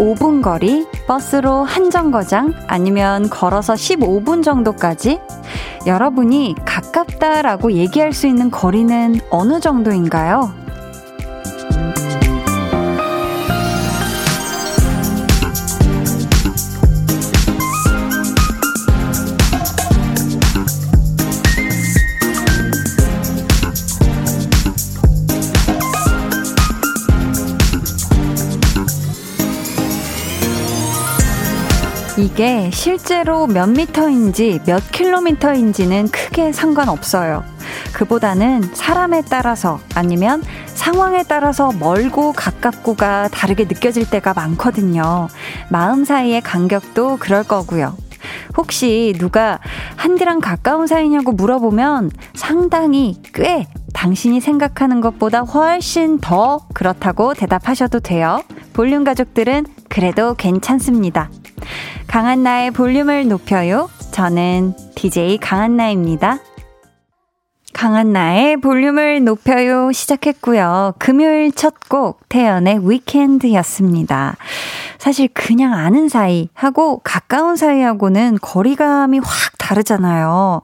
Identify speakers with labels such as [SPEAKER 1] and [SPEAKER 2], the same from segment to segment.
[SPEAKER 1] 5분 거리, 버스로 한 정거장, 아니면 걸어서 15분 정도까지 여러분이 가깝다라고 얘기할 수 있는 거리는 어느 정도인가요? 이게 실제로 몇 미터인지 몇 킬로미터인지는 크게 상관없어요. 그보다는 사람에 따라서 아니면 상황에 따라서 멀고 가깝고가 다르게 느껴질 때가 많거든요. 마음 사이의 간격도 그럴 거고요. 혹시 누가 한디랑 가까운 사이냐고 물어보면 상당히 꽤 당신이 생각하는 것보다 훨씬 더 그렇다고 대답하셔도 돼요. 볼륨 가족들은 그래도 괜찮습니다. 강한나의 볼륨을 높여요. 저는 DJ 강한나입니다. 강한나의 볼륨을 높여요 시작했고요. 금요일 첫 곡 태연의 위켄드였습니다. 사실 그냥 아는 사이 하고 가까운 사이하고는 거리감이 확 다르잖아요.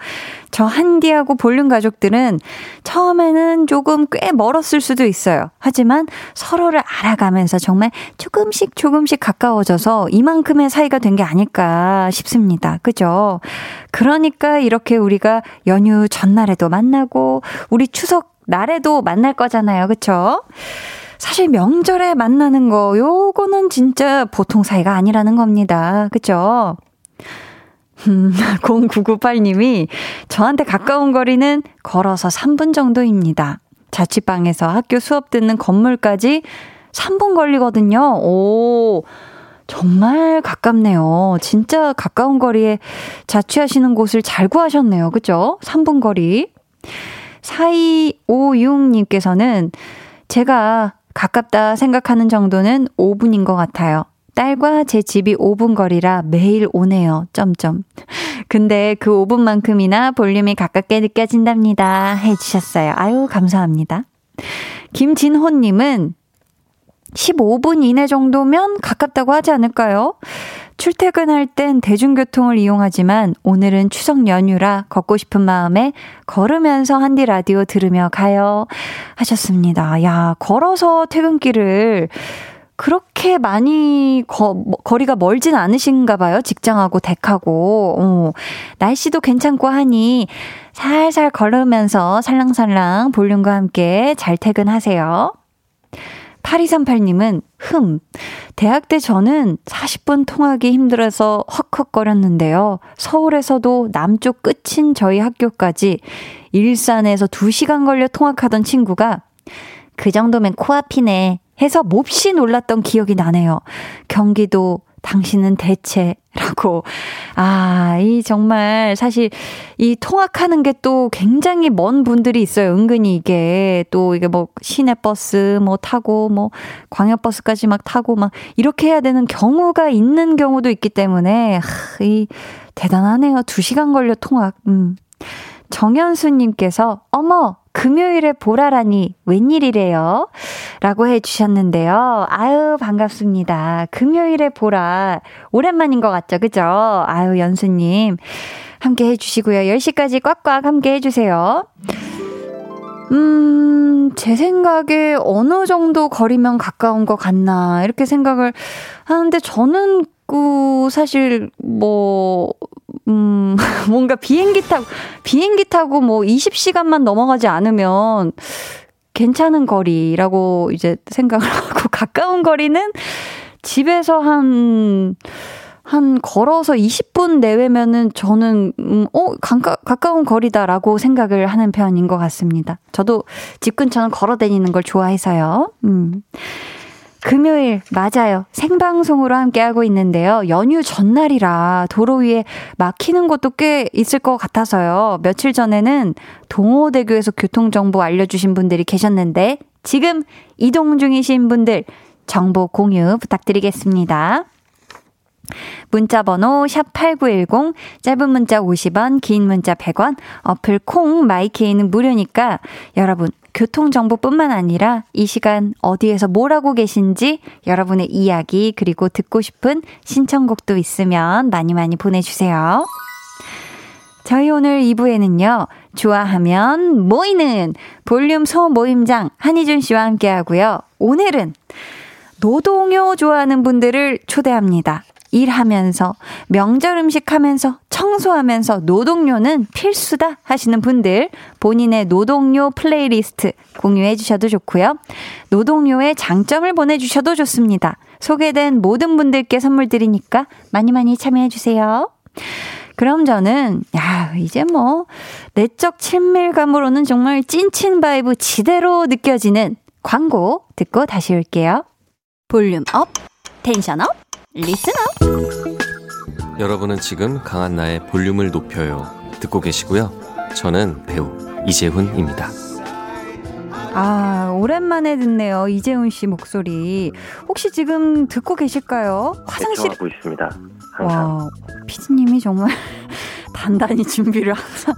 [SPEAKER 1] 저 한디하고 볼륨 가족들은 처음에는 조금 꽤 멀었을 수도 있어요. 하지만 서로를 알아가면서 정말 조금씩 조금씩 가까워져서 이만큼의 사이가 된 게 아닐까 싶습니다. 그죠? 그러니까 이렇게 우리가 연휴 전날에도 만나고 우리 추석 날에도 만날 거잖아요. 그쵸? 사실 명절에 만나는 거, 요거는 진짜 보통 사이가 아니라는 겁니다. 그쵸? 음, 0998님이 저한테 가까운 거리는 걸어서 3분 정도입니다. 자취방에서 학교 수업 듣는 건물까지 3분 걸리거든요. 오, 정말 가깝네요. 진짜 가까운 거리에 자취하시는 곳을 잘 구하셨네요. 그죠? 3분 거리. 4256님께서는 제가 가깝다 생각하는 정도는 5분인 것 같아요. 딸과 제 집이 5분 거리라 매일 오네요. 점점. 근데 그 5분만큼이나 볼륨이 가깝게 느껴진답니다. 해주셨어요. 아유, 감사합니다. 김진호님은 15분 이내 정도면 가깝다고 하지 않을까요? 출퇴근할 땐 대중교통을 이용하지만 오늘은 추석 연휴라 걷고 싶은 마음에 걸으면서 한디 라디오 들으며 가요. 하셨습니다. 야, 걸어서 퇴근길을 그렇게 많이 거, 거리가 멀진 않으신가 봐요. 직장하고 댁하고. 어, 날씨도 괜찮고 하니 살살 걸으면서 살랑살랑 볼륨과 함께 잘 퇴근하세요. 8238님은 흠. 대학 때 저는 40분 통하기 힘들어서 헉헉거렸는데요. 서울에서도 남쪽 끝인 저희 학교까지 일산에서 2시간 걸려 통학하던 친구가 그 정도면 코앞이네 해서 몹시 놀랐던 기억이 나네요. 경기도 당신은 대체라고. 아, 이 정말 사실 이 통학하는 게 또 굉장히 먼 분들이 있어요. 은근히 이게 또 이게 뭐 시내 버스 뭐 타고 뭐 광역 버스까지 막 타고 막 이렇게 해야 되는 경우가 있는 경우도 있기 때문에 하, 이 대단하네요. 두 시간 걸려 통학. 음. 정현수 님께서 어머 금요일에 보라라니 웬일이래요? 라고 해주셨는데요. 아유, 반갑습니다. 금요일에 보라. 오랜만인 것 같죠? 그죠? 아유, 연수님. 함께 해주시고요. 10시까지 꽉꽉 함께 해주세요. 음, 제 생각에 어느 정도 거리면 가까운 것 같나, 이렇게 생각을 하는데 저는 그, 사실, 뭐, 음, 뭔가 비행기 타고, 비행기 타고 뭐 20시간만 넘어가지 않으면 괜찮은 거리라고 이제 생각을 하고, 가까운 거리는 집에서 한, 한 걸어서 20분 내외면은 저는, 음, 어, 가까, 가까운 거리다라고 생각을 하는 편인 것 같습니다. 저도 집 근처는 걸어 다니는 걸 좋아해서요. 음. 금요일, 맞아요. 생방송으로 함께하고 있는데요. 연휴 전날이라 도로 위에 막히는 곳도 꽤 있을 것 같아서요. 며칠 전에는 동호대교에서 교통정보 알려주신 분들이 계셨는데, 지금 이동 중이신 분들 정보 공유 부탁드리겠습니다. 문자 번호 샵8910 짧은 문자 50원 긴 문자 100원 어플 콩 마이케이는 무료니까 여러분 교통 정보뿐만 아니라 이 시간 어디에서 뭘 하고 계신지 여러분의 이야기 그리고 듣고 싶은 신청곡도 있으면 많이 많이 보내주세요. 저희 오늘 2부에는요, 좋아하면 모이는 볼륨 소 모임장 한희준 씨와 함께 하고요. 오늘은 노동요 좋아하는 분들을 초대합니다. 일하면서, 명절 음식 하면서, 청소하면서 노동요는 필수다 하시는 분들 본인의 노동요 플레이리스트 공유해 주셔도 좋고요. 노동요의 장점을 보내주셔도 좋습니다. 소개된 모든 분들께 선물 드리니까 많이 많이 참여해 주세요. 그럼 저는, 야, 이제 뭐, 내적 친밀감으로는 정말 찐친 vibe 지대로 느껴지는 광고 듣고 다시 올게요. volume up, tension up, up.
[SPEAKER 2] 여러분은 지금 강한나의 볼륨을 높여요. 듣고 계시고요. 저는 배우 이재훈입니다.
[SPEAKER 1] 아, 오랜만에 듣네요. 이재훈 씨 목소리. 혹시 지금 듣고 계실까요?
[SPEAKER 3] 화장실 하고 있습니다. 항상. 와,
[SPEAKER 1] 피디님이 정말 단단히 준비를 항상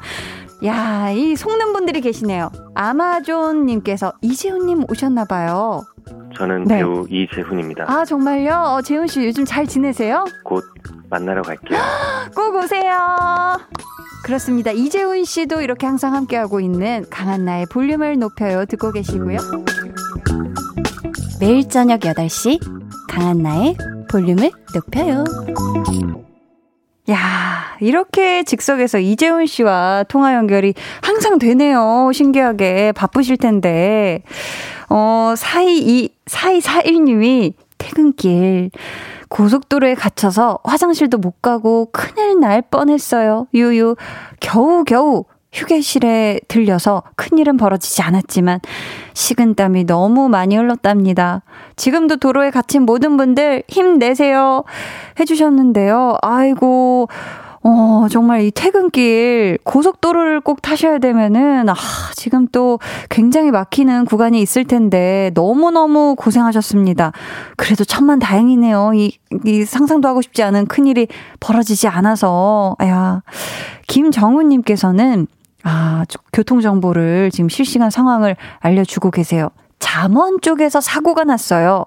[SPEAKER 1] 야, 이 속는 분들이 계시네요. 아마존님께서 이재훈님 오셨나봐요.
[SPEAKER 3] 저는 네. 배우 이재훈입니다.
[SPEAKER 1] 아, 정말요? 어, 재훈 씨 요즘 잘 지내세요?
[SPEAKER 3] 곧 만나러 갈게요.
[SPEAKER 1] 꼭 오세요. 그렇습니다. 이재훈 씨도 이렇게 항상 함께하고 있는 강한 나의 볼륨을 높여요. 듣고 계시고요. 매일 저녁 8시 강한 나의 볼륨을 높여요. 야, 이렇게 즉석에서 이재훈 씨와 통화 연결이 항상 되네요. 신기하게. 바쁘실 텐데. 어, 422, 4241 님이 퇴근길 고속도로에 갇혀서 화장실도 못 가고 큰일 날 뻔했어요. 유유. 겨우겨우 휴게실에 들려서 큰일은 벌어지지 않았지만 식은땀이 너무 많이 흘렀답니다. 지금도 도로에 갇힌 모든 분들 힘내세요. 해주셨는데요. 아이고, 어, 정말 이 퇴근길 고속도로를 꼭 타셔야 되면은, 아, 지금 또 굉장히 막히는 구간이 있을 텐데, 너무너무 고생하셨습니다. 그래도 천만 다행이네요. 이, 이 상상도 하고 싶지 않은 큰일이 벌어지지 않아서, 아야. 김정우님께서는, 아, 교통 정보를 지금 실시간 상황을 알려주고 계세요. 잠원 쪽에서 사고가 났어요.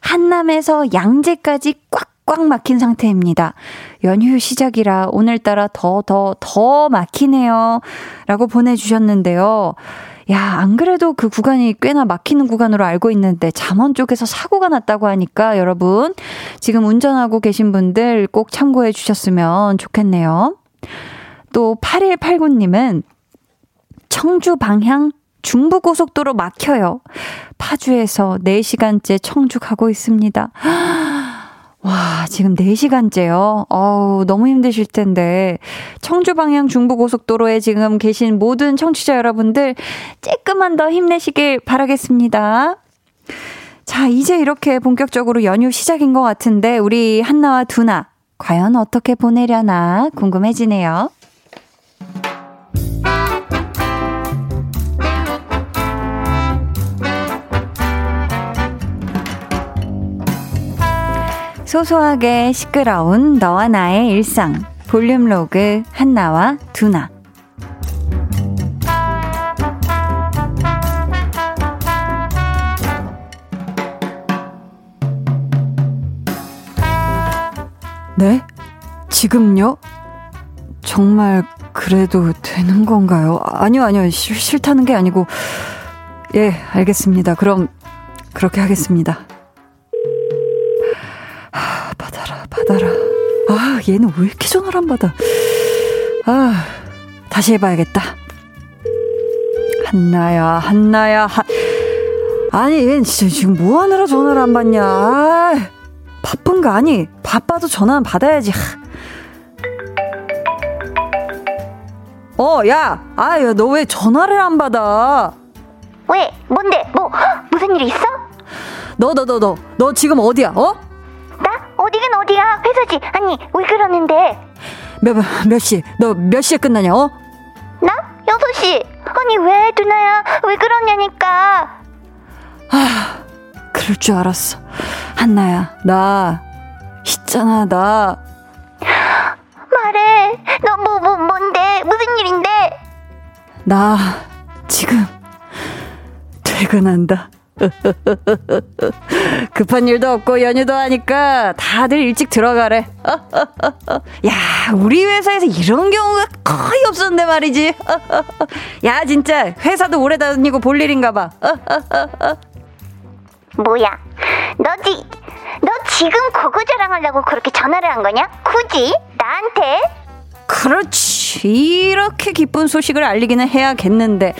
[SPEAKER 1] 한남에서 양재까지 꽉꽉 막힌 상태입니다. 연휴 시작이라 오늘따라 더, 더, 더 막히네요. 라고 보내주셨는데요. 야, 안 그래도 그 구간이 꽤나 막히는 구간으로 알고 있는데 잠원 쪽에서 사고가 났다고 하니까 여러분 지금 운전하고 계신 분들 꼭 참고해 주셨으면 좋겠네요. 또 8189님은 청주 방향 중부고속도로 막혀요. 파주에서 4시간째 청주 가고 있습니다. 와, 지금 4시간째요. 어우, 너무 힘드실 텐데. 청주 방향 중부고속도로에 지금 계신 모든 청취자 여러분들, 조금만 더 힘내시길 바라겠습니다. 자, 이제 이렇게 본격적으로 연휴 시작인 것 같은데, 우리 한나와 두나, 과연 어떻게 보내려나 궁금해지네요. 소소하게 시끄러운 너와 나의 일상. 볼륨 로그 한나와 두나. 네? 지금요? 정말 그래도 되는 건가요? 아니요, 아니요. 싫, 싫다는 게 아니고. 예, 알겠습니다. 그럼 그렇게 하겠습니다. 받아라. 아, 얘는 왜 이렇게 전화를 안 받아? 아, 다시 해봐야겠다. 한나야, 한나야, 한. 아니, 얘는 진짜 지금 뭐 하느라 전화를 안 받냐. 아, 바쁜 거 아니. 바빠도 전화는 받아야지. 어, 야, 아, 야, 너 왜 전화를 안 받아?
[SPEAKER 4] 왜? 뭔데? 뭐, 무슨 일 있어?
[SPEAKER 1] 너, 너, 너, 너, 너 지금 어디야? 어?
[SPEAKER 4] 어디긴 어디야 회사지 아니 왜 그러는데
[SPEAKER 1] 몇, 몇 시? 너 몇 시에 끝나냐 어?
[SPEAKER 4] 나? 6시 아니 왜 두나야 왜 그러냐니까
[SPEAKER 1] 아, 그럴 줄 알았어. 한나야, 나, 있잖아, 나.
[SPEAKER 4] 말해. 너 뭐, 뭐, 뭔데? 무슨 일인데?
[SPEAKER 1] 나, 지금, 퇴근한다. 급한 일도 없고 연휴도 하니까 다들 일찍 들어가래. 야, 우리 회사에서 이런 경우가 거의 없었는데 말이지. 야, 진짜 회사도 오래 다니고 볼 일인가 봐.
[SPEAKER 4] 뭐야? 너 지, 너 지금 그거 자랑하려고 그렇게 전화를 한 거냐? 굳이? 나한테?
[SPEAKER 1] 그렇지. 이렇게 기쁜 소식을 알리기는 해야겠는데.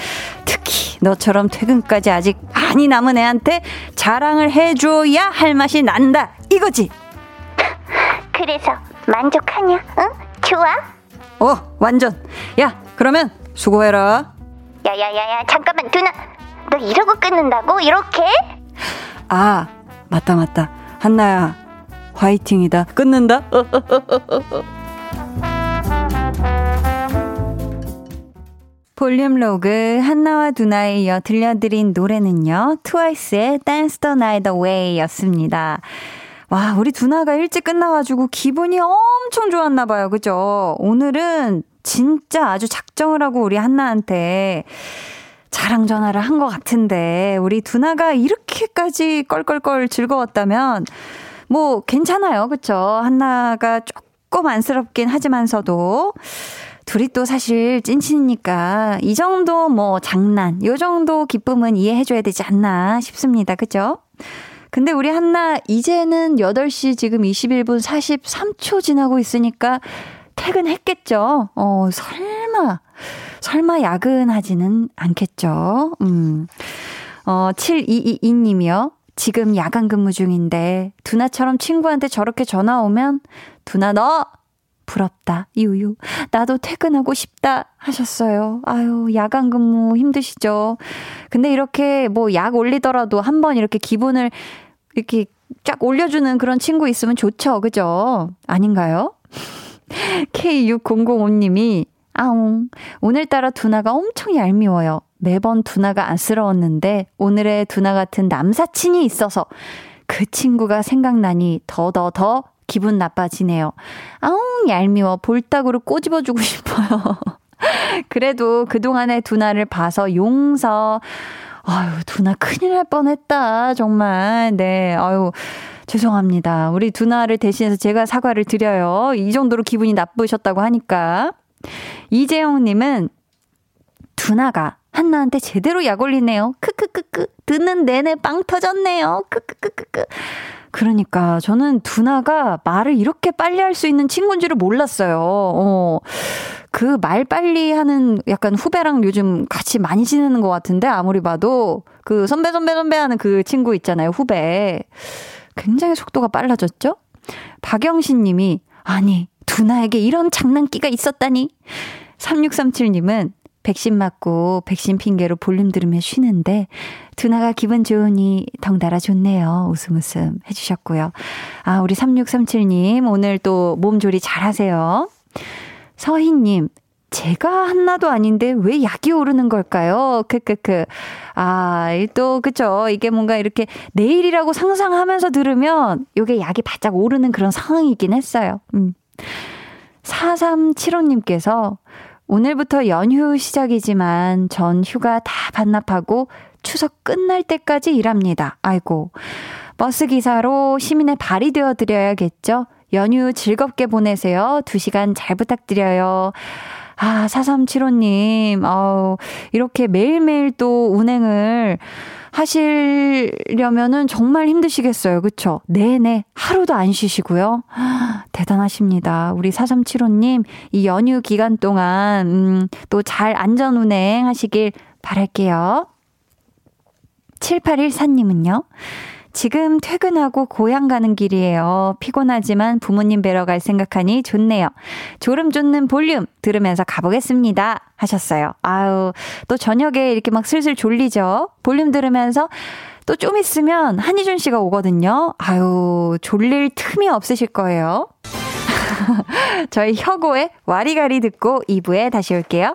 [SPEAKER 1] 특히 너처럼 퇴근까지 아직 많이 남은 애한테 자랑을 해줘야 할 맛이 난다. 이거지.
[SPEAKER 4] 그래서 만족하냐? 응? 좋아?
[SPEAKER 1] 어, 완전. 야, 그러면 수고해라.
[SPEAKER 4] 야야야야 잠깐만 누나 너 이러고 끊는다고 이렇게?
[SPEAKER 1] 아, 맞다, 맞다. 한나야, 화이팅이다. 끊는다. 볼륨 로그 한나와 두나에 이어 들려드린 노래는요. 트와이스의 Dance the Night Away 였습니다. 와, 우리 두나가 일찍 끝나가지고 기분이 엄청 좋았나 봐요. 그죠? 오늘은 진짜 아주 작정을 하고 우리 한나한테 자랑 전화를 한 것 같은데, 우리 두나가 이렇게까지 껄껄껄 즐거웠다면, 뭐, 괜찮아요. 그쵸? 한나가 조금 안쓰럽긴 하지만서도, 둘이 또 사실 찐친이니까 이 정도 뭐 장난, 요 정도 기쁨은 이해해줘야 되지 않나 싶습니다. 그죠? 근데 우리 한나 이제는 8시 지금 21분 43초 지나고 있으니까 퇴근했겠죠? 어, 설마, 설마 야근하지는 않겠죠? 음. 어, 7222님이요. 지금 야간 근무 중인데, 두나처럼 친구한테 저렇게 전화 오면, 두나 너! 부럽다. 유유. 나도 퇴근하고 싶다. 하셨어요. 아유, 야간 근무 힘드시죠? 근데 이렇게 뭐 약 올리더라도 한 번 이렇게 기분을 이렇게 쫙 올려주는 그런 친구 있으면 좋죠. 그죠? 아닌가요? K6005님이, 아웅, 오늘따라 두나가 엄청 얄미워요. 매번 두나가 안쓰러웠는데, 오늘의 두나 같은 남사친이 있어서 그 친구가 생각나니 더더더 더 기분 나빠지네요. 아웅, 얄미워. 볼따구로 꼬집어주고 싶어요. 그래도 그동안의 두나를 봐서 용서, 아유, 두나 큰일 날 뻔했다. 정말. 네. 아유. 죄송합니다. 우리 두나를 대신해서 제가 사과를 드려요. 이 정도로 기분이 나쁘셨다고 하니까. 이재영님은 두나가 한나한테 제대로 약 올리네요. 크크크크. 듣는 내내 빵 터졌네요. 크크크크크. 그러니까 저는 두나가 말을 이렇게 빨리 할 수 있는 친구인 줄을 몰랐어요. 어. 그 말 빨리 하는 약간 후배랑 요즘 같이 많이 지내는 것 같은데 아무리 봐도 그 선배 선배 선배 하는 그 친구 있잖아요. 후배. 굉장히 속도가 빨라졌죠? 박영신 님이 아니 두나에게 이런 장난기가 있었다니. 3637님은 백신 맞고 백신 핑계로 볼륨 들으며 쉬는데 두나가 기분 좋으니 덩달아 좋네요. 웃음 웃음 해주셨고요. 아 우리 3637님 오늘 또 몸조리 잘하세요. 서희님 제가 한나도 아닌데 왜 약이 오르는 걸까요? 크크크. 아, 또, 그쵸. 이게 뭔가 이렇게 내일이라고 상상하면서 들으면 요게 약이 바짝 오르는 그런 상황이긴 했어요. 음. 4375님께서 오늘부터 연휴 시작이지만 전 휴가 다 반납하고 추석 끝날 때까지 일합니다. 아이고. 버스 기사로 시민의 발이 되어 드려야겠죠? 연휴 즐겁게 보내세요. 2시간 잘 부탁드려요. 아, 4375님, 아우, 이렇게 매일매일 또 운행을 하시려면은 정말 힘드시겠어요. 그쵸? 네네. 하루도 안 쉬시고요. 아, 대단하십니다. 우리 4375님, 이 연휴 기간 동안, 음, 또 잘 안전 운행 하시길 바랄게요. 7814님은요? 지금 퇴근하고 고향 가는 길이에요. 피곤하지만 부모님 뵈러 갈 생각하니 좋네요. 졸음 쫓는 볼륨 들으면서 가보겠습니다. 하셨어요. 아유, 또 저녁에 이렇게 막 슬슬 졸리죠? 볼륨 들으면서 또 좀 있으면 한희준 씨가 오거든요. 아유, 졸릴 틈이 없으실 거예요. 저희 혁오의 와리가리 듣고 2부에 다시 올게요.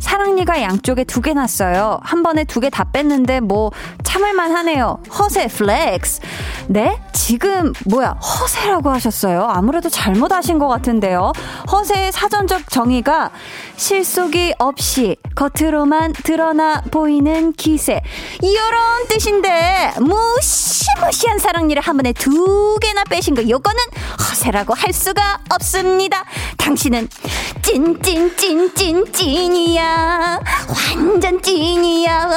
[SPEAKER 1] 사랑니가 양쪽에 두 개 났어요. 한 번에 두 개 다 뺐는데 뭐 참을만 하네요. 허세 flex. 네? 지금 뭐야 허세라고 하셨어요? 아무래도 잘못하신 것 같은데요. 허세의 사전적 정의가 실속이 없이 겉으로만 드러나 보이는 기세 이런 뜻인데 무시무시한 사랑니를 한 번에 두 개나 빼신 거 요거는 허세라고 할 수가 없습니다. 당신은 찐찐찐찐 찐이야 완전 찐이야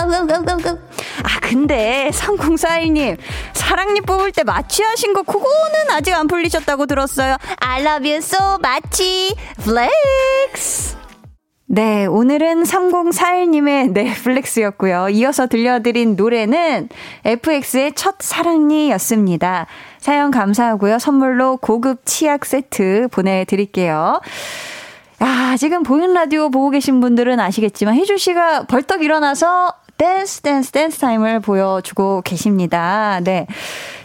[SPEAKER 1] 아 근데 3041님 사랑니 뽑을 때 마취하신 거 그거는 아직 안 풀리셨다고 들었어요. I love you so much. flex. 네, 오늘은 3041님의 flex였고요. 이어서 들려드린 노래는 FX의 첫 사랑니였습니다. 사연 감사하고요. 선물로 고급 치약 세트 보내드릴게요. 야, 지금 보이는 라디오 보고 계신 분들은 아시겠지만 희준 씨가 벌떡 일어나서 댄스, 댄스, 댄스 타임을 보여주고 계십니다. 네.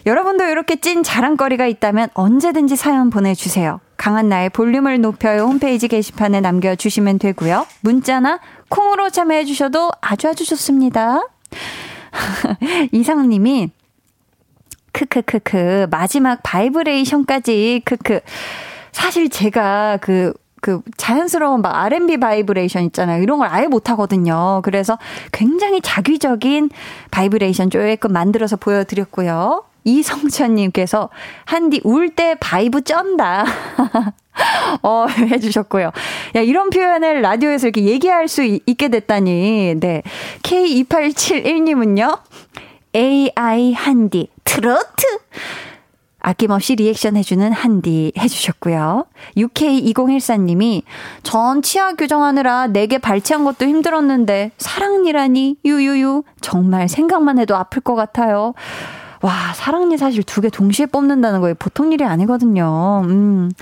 [SPEAKER 1] 여러분도 이렇게 찐 자랑거리가 있다면 언제든지 사연 보내주세요. 강한나의 볼륨을 높여요 홈페이지 게시판에 남겨주시면 되고요. 문자나 콩으로 참여해주셔도 아주 아주 좋습니다. 이상님이 크크크크 마지막 바이브레이션까지 크크 사실 제가 그 그 자연스러운 막 R&B 바이브레이션 있잖아요. 이런 걸 아예 못 하거든요. 그래서 굉장히 작위적인 바이브레이션 조금 만들어서 보여드렸고요. 이성찬님께서 한디 울 때 vibe 쩐다. 어, 해주셨고요. 야, 이런 표현을 라디오에서 이렇게 얘기할 수 있게 됐다니. 네. K2871님은요, AI 한디, 트로트. 아낌없이 리액션 해주는 한디 해주셨고요. UK2014님이 전 치아 교정하느라 내게 발치한 것도 힘들었는데 사랑니라니 유유유 정말 생각만 해도 아플 것 같아요. 와 사랑니 사실 두 개 동시에 뽑는다는 거예요. 보통 일이 아니거든요. 음.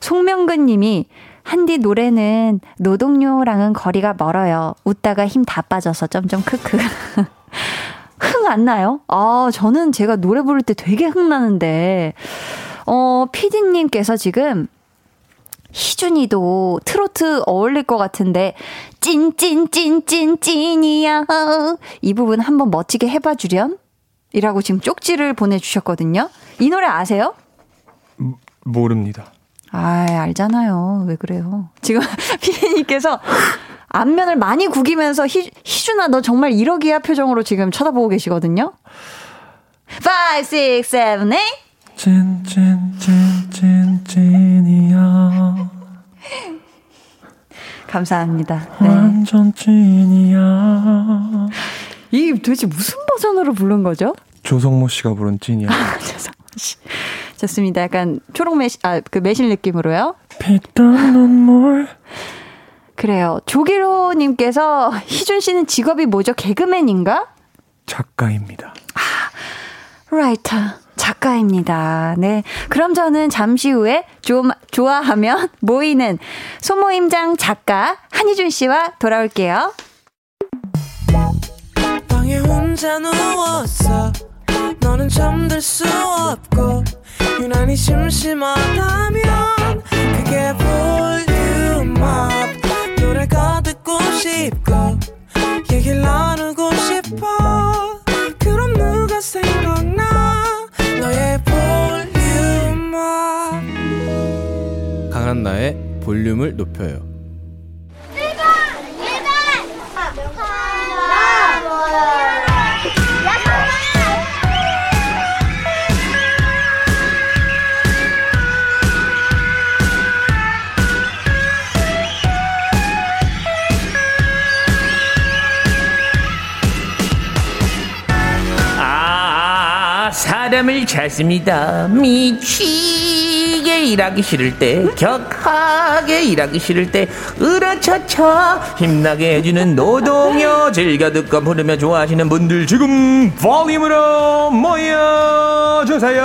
[SPEAKER 1] 송명근님이 한디 노래는 노동요랑은 거리가 멀어요. 웃다가 힘 다 빠져서 점점 크크. 흥 안 나요? 아, 저는 제가 노래 부를 때 되게 흥 나는데, 어, 피디님께서 지금, 희준이도 트로트 어울릴 것 같은데, 찐찐찐찐찐이야. 이 부분 한번 멋지게 해봐 주렴? 이라고 지금 쪽지를 보내주셨거든요. 이 노래 아세요?
[SPEAKER 5] 모릅니다.
[SPEAKER 1] 아, 알잖아요. 왜 그래요? 지금 피디님께서 앞면을 많이 구기면서 희, 희준아 너 정말 이러기야 표정으로 지금 쳐다보고 계시거든요. 5, 6, 7, 8
[SPEAKER 5] 찐찐찐찐찐이야
[SPEAKER 1] 감사합니다. 네.
[SPEAKER 5] 완전 찐이야
[SPEAKER 1] 이 도대체 무슨 버전으로 부른 거죠?
[SPEAKER 5] 조성모 씨가 부른 찐이야.
[SPEAKER 1] 조성모 씨. 좋습니다. 약간 초록 매실, 아, 그 매실 느낌으로요.
[SPEAKER 5] 피땀 눈물.
[SPEAKER 1] 그래요. 조기로님께서 희준 씨는 직업이 뭐죠? 개그맨인가?
[SPEAKER 5] 작가입니다.
[SPEAKER 1] 아, 라이터. 작가입니다. 네. 그럼 저는 잠시 후에 좀 좋아하면 모이는 소모임장 작가 한희준 씨와 돌아올게요. 방에 혼자 누웠어. 너는 잠들 수 없고 유난히 심심하다면 그게 볼
[SPEAKER 2] 강한나의 볼륨을 높여요
[SPEAKER 6] 사람을 찾습니다.
[SPEAKER 5] 격하게 일하기 싫을 때 격하게 일하기 싫을 때 으라차차 힘나게 해주는 노동요. 즐겨 듣고 부르며 좋아하시는 분들 지금 볼륨으로 모여주세요.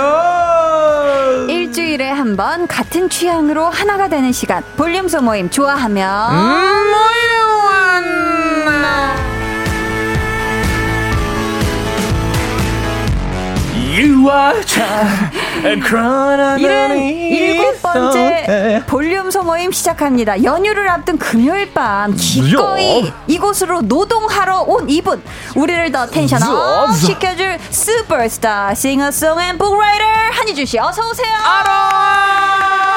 [SPEAKER 1] 일주일에 한 번 같은 취향으로 하나가 되는 시간. 볼륨 소모임 좋아하면.
[SPEAKER 5] 음, 모여왔나 유아차
[SPEAKER 1] 일흔일곱 번째 볼륨 소모임 시작합니다. 연휴를 앞둔 금요일 밤 기꺼이 이곳으로 노동하러 온 이분 우리를 더 tension up 시켜줄 슈퍼스타 singer-song and book writer 한희준 씨 어서 오세요.
[SPEAKER 5] 알아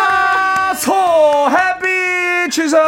[SPEAKER 5] so happy 추석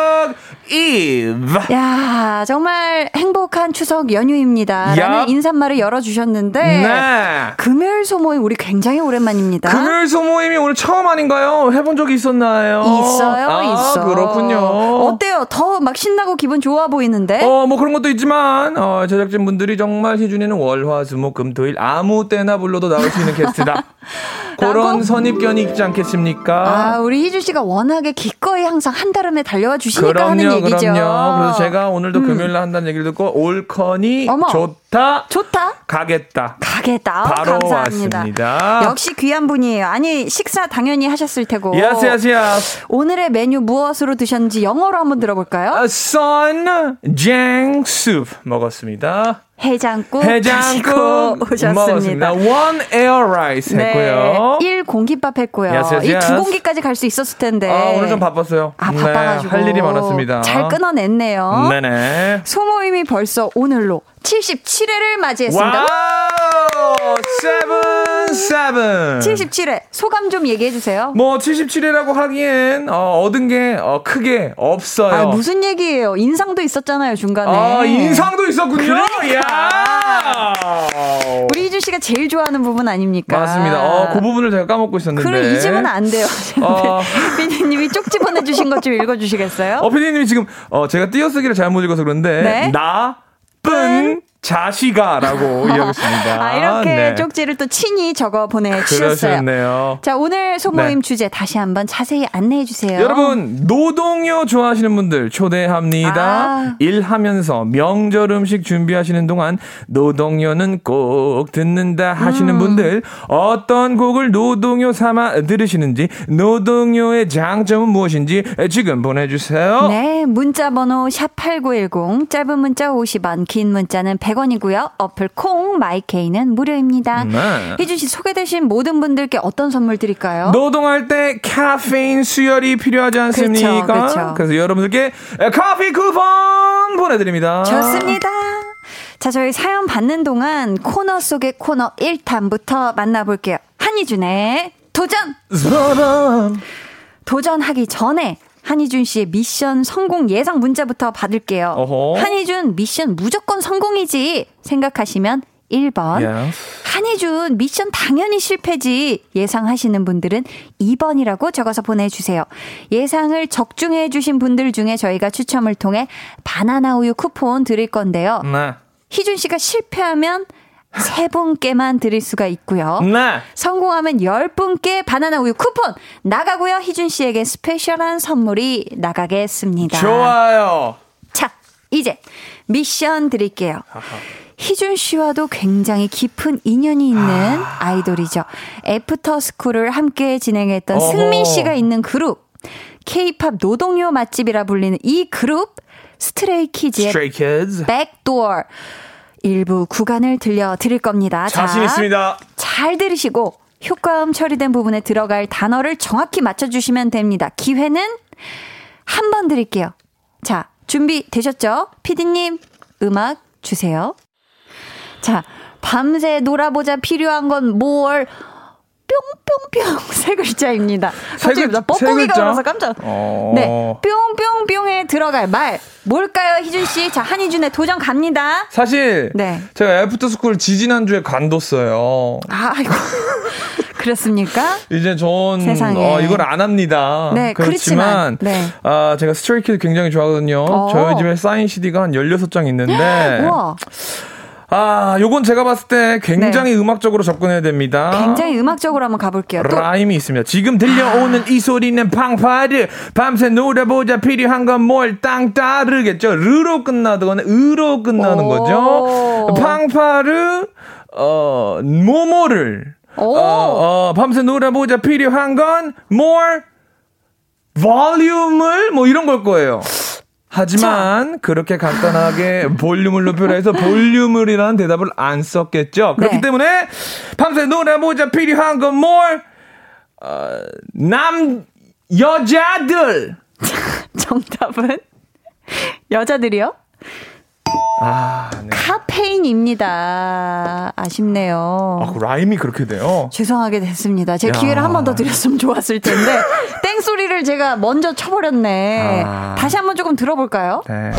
[SPEAKER 5] Eve
[SPEAKER 1] 야 정말 행복한 추석 연휴입니다. 라는
[SPEAKER 5] 얍.
[SPEAKER 1] 인사말을 열어주셨는데
[SPEAKER 5] 네.
[SPEAKER 1] 금요일 소모임 우리 굉장히 오랜만입니다.
[SPEAKER 5] 금요일 소모임이 오늘 처음 아닌가요? 해본 적이 있었나요?
[SPEAKER 1] 있어요,
[SPEAKER 5] 아,
[SPEAKER 1] 있어.
[SPEAKER 5] 그렇군요.
[SPEAKER 1] 어때요? 더 막 신나고 기분 좋아 보이는데?
[SPEAKER 5] 어, 뭐 그런 것도 있지만, 어, 제작진 분들이 정말 희준이는 월, 화, 수, 목, 금, 토 일 아무 때나 불러도 나올 수 있는 게스트다. 그런? 선입견이 있지 않겠습니까?
[SPEAKER 1] 아, 우리 희주 씨가 워낙에 기꺼이 항상 한달음에 달려와 주시니까 하는
[SPEAKER 5] 그럼요,
[SPEAKER 1] 얘기죠. 음.
[SPEAKER 5] 그럼요. 그래서 제가 오늘도 금요일 날 한다는 얘기를 듣고 올커니
[SPEAKER 1] 어머.
[SPEAKER 5] 좋다.
[SPEAKER 1] 좋다.
[SPEAKER 5] 가겠다.
[SPEAKER 1] 가겠다. 어,
[SPEAKER 5] 바로
[SPEAKER 1] 감사합니다.
[SPEAKER 5] 왔습니다.
[SPEAKER 1] 역시 귀한 분이에요. 아니, 식사 당연히 하셨을 테고.
[SPEAKER 5] Yes, yes, yes.
[SPEAKER 1] 오늘의 메뉴 무엇으로 드셨는지 영어로 한번 들어볼까요?
[SPEAKER 5] 아, Sun 장 Soup 먹었습니다.
[SPEAKER 1] 해장국
[SPEAKER 5] 해장국
[SPEAKER 1] 오셨습니다.
[SPEAKER 5] One Air Rice 했고요.
[SPEAKER 1] 네, 1 공깃밥 했고요.
[SPEAKER 5] Yes, yes,
[SPEAKER 1] 이
[SPEAKER 5] yes.
[SPEAKER 1] 두 공기까지 갈 수 있었을 텐데.
[SPEAKER 5] 아, 오늘 좀 바빴어요.
[SPEAKER 1] 아,
[SPEAKER 5] 네,
[SPEAKER 1] 바빠가지고.
[SPEAKER 5] 할 일이 많았습니다.
[SPEAKER 1] 잘 끊어냈네요.
[SPEAKER 5] 네네.
[SPEAKER 1] 소모임이 벌써 오늘로 77회를 맞이했습니다.
[SPEAKER 5] Wow! Seven, seven.
[SPEAKER 1] 77회 소감 좀 얘기해 주세요.
[SPEAKER 5] 뭐 77회라고 하기엔 어, 얻은 게 어, 크게 없어요.
[SPEAKER 1] 아, 무슨 얘기예요? 인상도 있었잖아요, 중간에.
[SPEAKER 5] 아, 인상도 있었군요.
[SPEAKER 1] 그러니까.
[SPEAKER 5] 야.
[SPEAKER 1] 우리 이주 씨가 제일 좋아하는 부분 아닙니까?
[SPEAKER 5] 맞습니다. 어, 그 부분을 제가 까먹고 있었는데.
[SPEAKER 1] 그걸 잊으면 안 돼요.
[SPEAKER 5] 어.
[SPEAKER 1] 피디님이 쪽지 보내주신 것 좀 읽어주시겠어요?
[SPEAKER 5] 어, 피디님이 지금 어, 제가 띄어쓰기를 잘못 읽어서 그런데
[SPEAKER 1] 네.
[SPEAKER 5] 나 쁜 자식아라고 이야기했습니다.
[SPEAKER 1] 아, 이렇게
[SPEAKER 5] 네.
[SPEAKER 1] 쪽지를 또 친히 적어 보내주셨어요. 자, 오늘 소모임
[SPEAKER 5] 네.
[SPEAKER 1] 주제 다시 한번 자세히 안내해 주세요.
[SPEAKER 5] 여러분 노동요 좋아하시는 분들 초대합니다.
[SPEAKER 1] 아.
[SPEAKER 5] 일하면서 명절 음식 준비하시는 동안 노동요는 꼭 듣는다 하시는
[SPEAKER 1] 음.
[SPEAKER 5] 분들 어떤 곡을 노동요 삼아 들으시는지 노동요의 장점은 무엇인지 지금 보내주세요.
[SPEAKER 1] 네, 문자 번호 샵8910 짧은 문자 50원, 긴 문자는 100 원이고요. 어플 콩 마이케이는 무료입니다.
[SPEAKER 5] 네.
[SPEAKER 1] 희준 씨 소개되신 모든 분들께 어떤 선물 드릴까요?
[SPEAKER 5] 노동할 때 카페인 수혈이 필요하지 않습니까?
[SPEAKER 1] 그쵸.
[SPEAKER 5] 그래서 여러분들께 커피 쿠폰 보내드립니다.
[SPEAKER 1] 좋습니다. 자, 저희 사연 받는 동안 코너 속의 코너 1탄부터 만나볼게요. 한희준의 도전! 도전하기 전에 한희준 씨의 미션 성공 예상 문자부터 받을게요.
[SPEAKER 5] 어허.
[SPEAKER 1] 한희준 미션 무조건 성공이지 생각하시면 1번.
[SPEAKER 5] Yes.
[SPEAKER 1] 한희준 미션 당연히 실패지 예상하시는 분들은 2번이라고 적어서 보내주세요. 예상을 적중해 주신 분들 중에 저희가 추첨을 통해 바나나 우유 쿠폰 드릴 건데요.
[SPEAKER 5] 네.
[SPEAKER 1] 희준 씨가 실패하면 세 분께만 드릴 수가 있고요.
[SPEAKER 5] 네.
[SPEAKER 1] 성공하면 10분께 바나나 우유 쿠폰 나가고요. 희준 씨에게 스페셜한 선물이 나가겠습니다.
[SPEAKER 5] 좋아요.
[SPEAKER 1] 자, 이제 미션 드릴게요. 희준 씨와도 굉장히 깊은 인연이 있는 아 이돌이죠. 애프터 스쿨을 함께 진행했던
[SPEAKER 5] 어허.
[SPEAKER 1] 승민 씨가 있는 그룹. K-팝 노동요 맛집이라 불리는 이 그룹 스트레이 키즈의
[SPEAKER 5] Stray Kids.
[SPEAKER 1] Back Door 일부 구간을 들려 드릴 겁니다.
[SPEAKER 5] 자신
[SPEAKER 1] 자,
[SPEAKER 5] 있습니다.
[SPEAKER 1] 잘 들으시고 효과음 처리된 부분에 들어갈 단어를 정확히 맞춰주시면 됩니다. 기회는 한 번 드릴게요. 자, 준비 되셨죠? 피디님, 음악 주세요. 자, 밤새 놀아보자 필요한 건 뭘? 뿅뿅뿅 세 글자입니다. 갑자기
[SPEAKER 5] 글- 나세
[SPEAKER 1] 뻐꾸기가? 올라서 깜짝.
[SPEAKER 5] 어.
[SPEAKER 1] 네, 뿅뿅뿅에 들어갈 말 뭘까요, 희준 씨? 자, 한희준의 도전 갑니다.
[SPEAKER 5] 사실
[SPEAKER 1] 네.
[SPEAKER 5] 제가 애프터스쿨 지지난 주에 관뒀어요.
[SPEAKER 1] 아, 아이고. 그렇습니까?
[SPEAKER 5] 이제 전
[SPEAKER 1] 세상에.
[SPEAKER 5] 어, 이걸 안 합니다.
[SPEAKER 1] 네,
[SPEAKER 5] 그렇지만
[SPEAKER 1] 그렇지만, 네.
[SPEAKER 5] 아, 제가 스트레이키드 굉장히 좋아하거든요.
[SPEAKER 1] 어.
[SPEAKER 5] 저희 집에 사인 CD가 한 16장 있는데
[SPEAKER 1] 우와.
[SPEAKER 5] 아, 요건 제가 봤을 때 굉장히 네. 음악적으로 접근해야 됩니다.
[SPEAKER 1] 굉장히 음악적으로 한번 가볼게요.
[SPEAKER 5] 또. rhyme이 있습니다. 지금 들려오는 아. 이 소리는 팡파르. 밤새 놀아보자 필요한 건 뭘 땅 따르겠죠. 르로 끝나거나 으로 끝나는 거죠. 팡파르, 어, 모모를. 어, 어, 밤새 놀아보자 필요한 건 more 볼륨을 뭐 이런 걸 거예요. 하지만 자. 그렇게 간단하게 볼륨을 높여라 해서 볼륨을이라는 대답을 안 썼겠죠. 그렇기 네. 때문에 밤새 놀아보자 필요한 건 뭘? 어, 남 여자들.
[SPEAKER 1] 정답은 여자들이요? 아, 네. 카페인입니다. 아쉽네요.
[SPEAKER 5] 아, 그 rhyme이 그렇게 돼요?
[SPEAKER 1] 죄송하게 됐습니다. 제 기회를 한 번 더 드렸으면 좋았을 텐데, 땡소리를 제가 먼저 쳐버렸네. 아. 다시 한번 조금 들어볼까요? 네.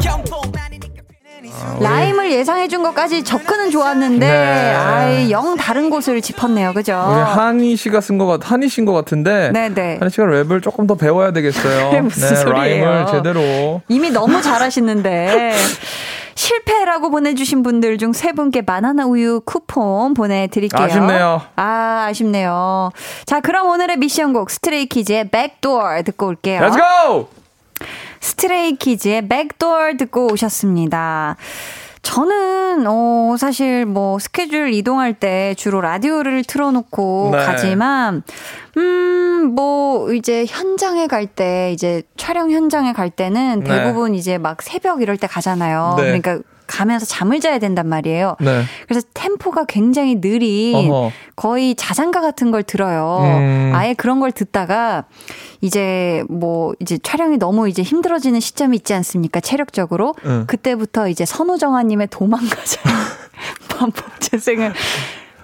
[SPEAKER 1] 아, rhyme을 예상해 준 것까지 접근은 좋았는데, 네. 아이, 영 다른 곳을 짚었네요. 그죠?
[SPEAKER 5] 우리 한희 씨가 쓴 것 같, 한희 씨인 것 같은데, 네네. 네. 한희 씨가 랩을 조금 더 배워야 되겠어요.
[SPEAKER 1] 네, 무슨 네, 소리예요?
[SPEAKER 5] rhyme을 제대로.
[SPEAKER 1] 이미 너무 잘하시는데. 실패라고 보내주신 분들 중 세 분께 바나나 우유 쿠폰 보내드릴게요.
[SPEAKER 5] 아쉽네요.
[SPEAKER 1] 아, 아쉽네요. 자, 그럼 오늘의 미션곡 스트레이키즈의 Back Door 듣고 올게요.
[SPEAKER 5] Let's go!
[SPEAKER 1] 스트레이키즈의 Back Door 듣고 오셨습니다. 저는 어 사실 뭐 스케줄 이동할 때 주로 라디오를 틀어놓고 네. 가지만 음뭐 이제 현장에 갈 때 이제 촬영 현장에 갈 때는 네. 대부분 네. 이제 막 새벽 이럴 때 가잖아요. 네. 그러니까 가면서 잠을 자야 된단 말이에요. 네. 그래서 템포가 굉장히 느린 어허. 거의 자장가 같은 걸 들어요. 음. 아예 그런 걸 듣다가 이제 뭐 이제 촬영이 너무 이제 힘들어지는 시점이 있지 않습니까? 체력적으로. 응. 그때부터 이제 선우정아님의 도망가자. 반복 재생을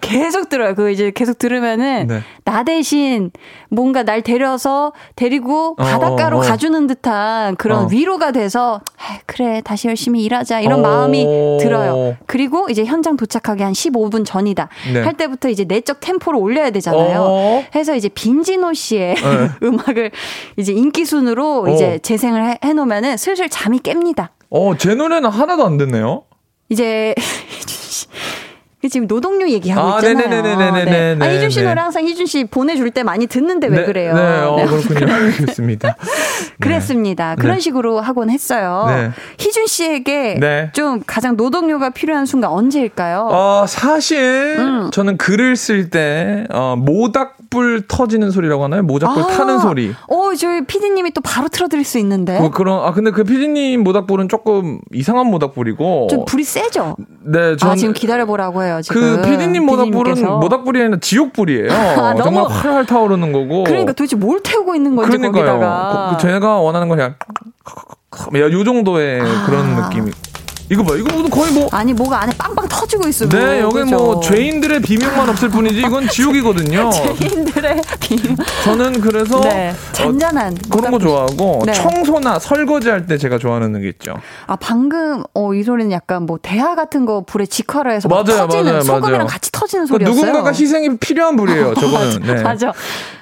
[SPEAKER 1] 계속 들어요. 그 이제 계속 들으면은 네. 나 대신 뭔가 날 데려서 데리고 어, 바닷가로 어, 어. 가주는 듯한 그런 어. 위로가 돼서 아, 그래 다시 열심히 일하자 이런 마음이 들어요. 그리고 이제 현장 도착하기 한 15분 전이다 네. 할 때부터 이제 내적 템포를 올려야 되잖아요. 어. 해서 이제 빈지노 씨의 네. 음악을 이제 인기 순으로 이제 재생을 해, 해놓으면은 슬슬 잠이 깹니다.
[SPEAKER 5] 어, 제 노래는 하나도 안 됐네요.
[SPEAKER 1] 이제 지금 노동요 얘기하고 아, 있잖아요. 네네네네네. 네. 아, 희준 씨 노래 항상 희준 씨 보내줄 때 많이 듣는데 왜 네, 그래요?
[SPEAKER 5] 네, 어, 네. 그렇군요. 알겠습니다.
[SPEAKER 1] 그랬습니다. 네. 그런 식으로 하곤 했어요. 네. 희준 씨에게 네. 좀 가장 노동요가 필요한 순간 언제일까요?
[SPEAKER 5] 어, 사실 음. 저는 글을 쓸때 어, 모닥 불 터지는 소리라고 하나요? 모닥불 아, 타는 소리.
[SPEAKER 1] 어, 저희 피디님이 또 바로 틀어드릴 수 있는데.
[SPEAKER 5] 그, 그런 아 근데 그 피디님 모닥불은 조금 이상한 모닥불이고.
[SPEAKER 1] 좀 불이 세죠.
[SPEAKER 5] 네,
[SPEAKER 1] 전, 아 지금 기다려보라고 해요. 지금.
[SPEAKER 5] 그 피디님 모닥불은 모닥불이 아니라 지옥불이에요. 아, 정말 활활 타오르는 거고.
[SPEAKER 1] 그러니까 도대체 뭘 태우고 있는 건지 그러니까요. 거기다가.
[SPEAKER 5] 그 제가 원하는 건 그냥 요 정도의 아. 그런 느낌이. 이거 봐, 이거 무슨 거의 뭐
[SPEAKER 1] 아니 뭐가 안에 빵빵 터지고 있어.
[SPEAKER 5] 네, 여기 그렇죠? 뭐 죄인들의 비명만 없을 뿐이지 이건 지옥이거든요.
[SPEAKER 1] 죄인들의 비명.
[SPEAKER 5] 저는 그래서
[SPEAKER 1] 네, 잔잔한 어,
[SPEAKER 5] 그런 거 좋아하고 네. 청소나 설거지 할 때 제가 좋아하는 게 있죠.
[SPEAKER 1] 아 방금 어, 이 소리는 약간 뭐 대하 같은 거 불에 직화로 해서 맞아요, 터지는 맞아요, 소금이랑 맞아요. 같이 터지는 소리였어요.
[SPEAKER 5] 누군가가 희생이 필요한 불이에요. 저거는.
[SPEAKER 1] 맞아, 네. 맞아.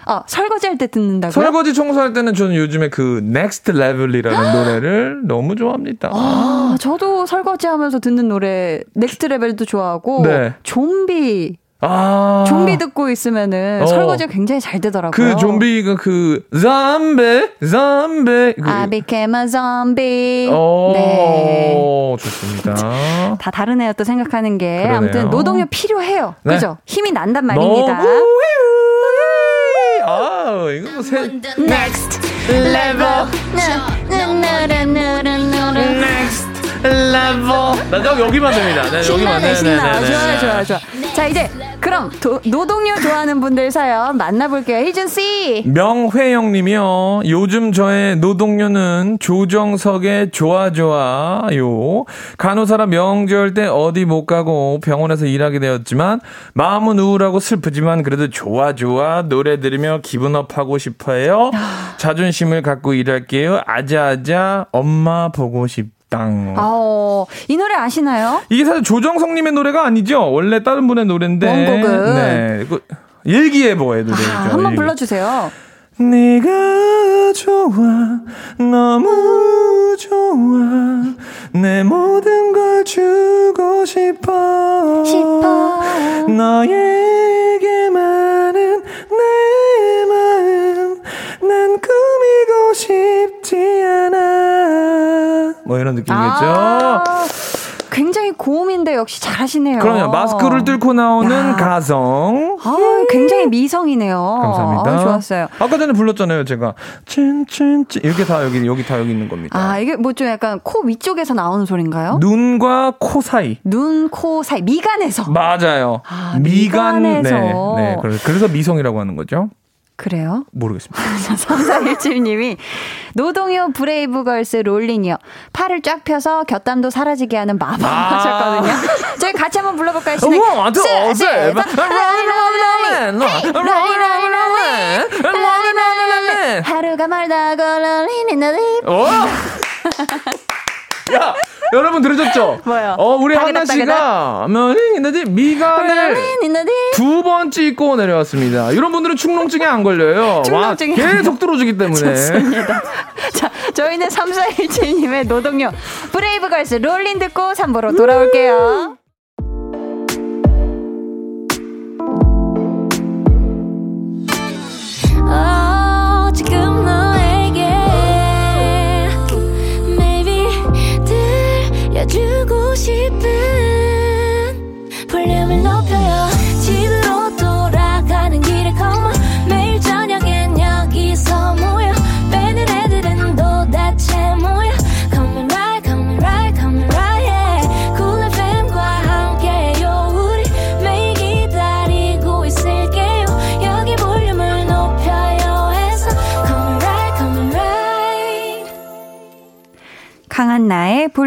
[SPEAKER 1] 아, 설거지할 때 듣는다고요?
[SPEAKER 5] 설거지 청소할 때는 저는 요즘에 그 Next Level이라는 노래를 너무 좋아합니다.
[SPEAKER 1] 아, 저도 설거지하면서 듣는 노래 Next Level도 좋아하고 네. 좀비 아. 좀비 듣고 있으면은 어. 설거지가 굉장히 잘 되더라고요.
[SPEAKER 5] 그 좀비가 그 zombie zombie 그.
[SPEAKER 1] I became a zombie.
[SPEAKER 5] 어. 네. 좋습니다.
[SPEAKER 1] 다 다르네요. 또 생각하는 게 그러네요. 아무튼 노동요 필요해요. 네. 그죠? 힘이 난단 말입니다. 너무
[SPEAKER 5] 아, 이거 뭐 새.
[SPEAKER 1] Next level.
[SPEAKER 5] Next level. 나 여기만 됩니다. 네, 여기만.
[SPEAKER 1] 네, 신나. 네, 네, 좋아요, 좋아요, 좋아. 자, 이제 그럼 도, 노동요 좋아하는 분들 사연 만나볼게요. 희준 씨.
[SPEAKER 5] 명회영 님이요. 요즘 저의 노동요는 조정석의 좋아 좋아요. 간호사라 명절 때 어디 못 가고 병원에서 일하게 되었지만 마음은 우울하고 슬프지만 그래도 좋아 좋아 노래 들으며 기분 up 하고 싶어요. 자존심을 갖고 일할게요. 아자아자 엄마 보고 싶. 땅.
[SPEAKER 1] 아, 이 노래 아시나요?
[SPEAKER 5] 이게 사실 조정석님의 노래가 아니죠. 원래 다른 분의 노래인데.
[SPEAKER 1] 원곡은.
[SPEAKER 5] 네. 그 일기예보의 노래죠. 아,
[SPEAKER 1] 한번 일기. 불러주세요.
[SPEAKER 5] 네가 좋아 너무 좋아 내 모든 걸 주고 싶어.
[SPEAKER 1] 싶어.
[SPEAKER 5] 너에게만은 내 마음 난 꾸미고 싶지 않아. 뭐 이런 느낌이겠죠.
[SPEAKER 1] 아, 굉장히 고음인데 역시 잘하시네요.
[SPEAKER 5] 그럼요. 마스크를 뚫고 나오는
[SPEAKER 1] 야.
[SPEAKER 5] 가성.
[SPEAKER 1] 아, 굉장히 미성이네요.
[SPEAKER 5] 감사합니다.
[SPEAKER 1] 아, 좋았어요.
[SPEAKER 5] 아까 전에 불렀잖아요, 제가. 찐찐찐 이렇게 다 여기 여기 다 여기 있는 겁니다.
[SPEAKER 1] 아, 이게 뭐 좀 약간 코 위쪽에서 나오는 소리인가요?
[SPEAKER 5] 눈과 코 사이.
[SPEAKER 1] 눈, 코 사이, 미간에서.
[SPEAKER 5] 맞아요.
[SPEAKER 1] 아,
[SPEAKER 5] 미간 네.
[SPEAKER 1] 미간에서.
[SPEAKER 5] 네. 그래서- 그래서 미성이라고 하는 거죠.
[SPEAKER 1] 그래요?
[SPEAKER 5] 모르겠습니다.
[SPEAKER 1] 3417님이 노동요 브레이브걸스 Rollin'이요. 팔을 쫙 펴서 곁담도 사라지게 하는 마법
[SPEAKER 5] 아.
[SPEAKER 1] 하셨거든요. 저희 같이 한번 불러볼까요? 시작.
[SPEAKER 5] 우와, 또
[SPEAKER 1] 쓰,
[SPEAKER 5] 어제.
[SPEAKER 1] 하루가 멀다고 Rollin'이
[SPEAKER 5] 어? 야, 여러분 들으셨죠?
[SPEAKER 1] 뭐요?
[SPEAKER 5] 어, 우리 한나 씨가 면이 있는데 미간을 두번 찍고 내려왔습니다. 이런 분들은 충농증에 안 걸려요.
[SPEAKER 1] 충농증이
[SPEAKER 5] 와, 계속 들어주기 때문에.
[SPEAKER 1] 좋습니다. 자, 저희는 3417님의 노동요 브레이브걸스 롤린 듣고 3부로 돌아올게요.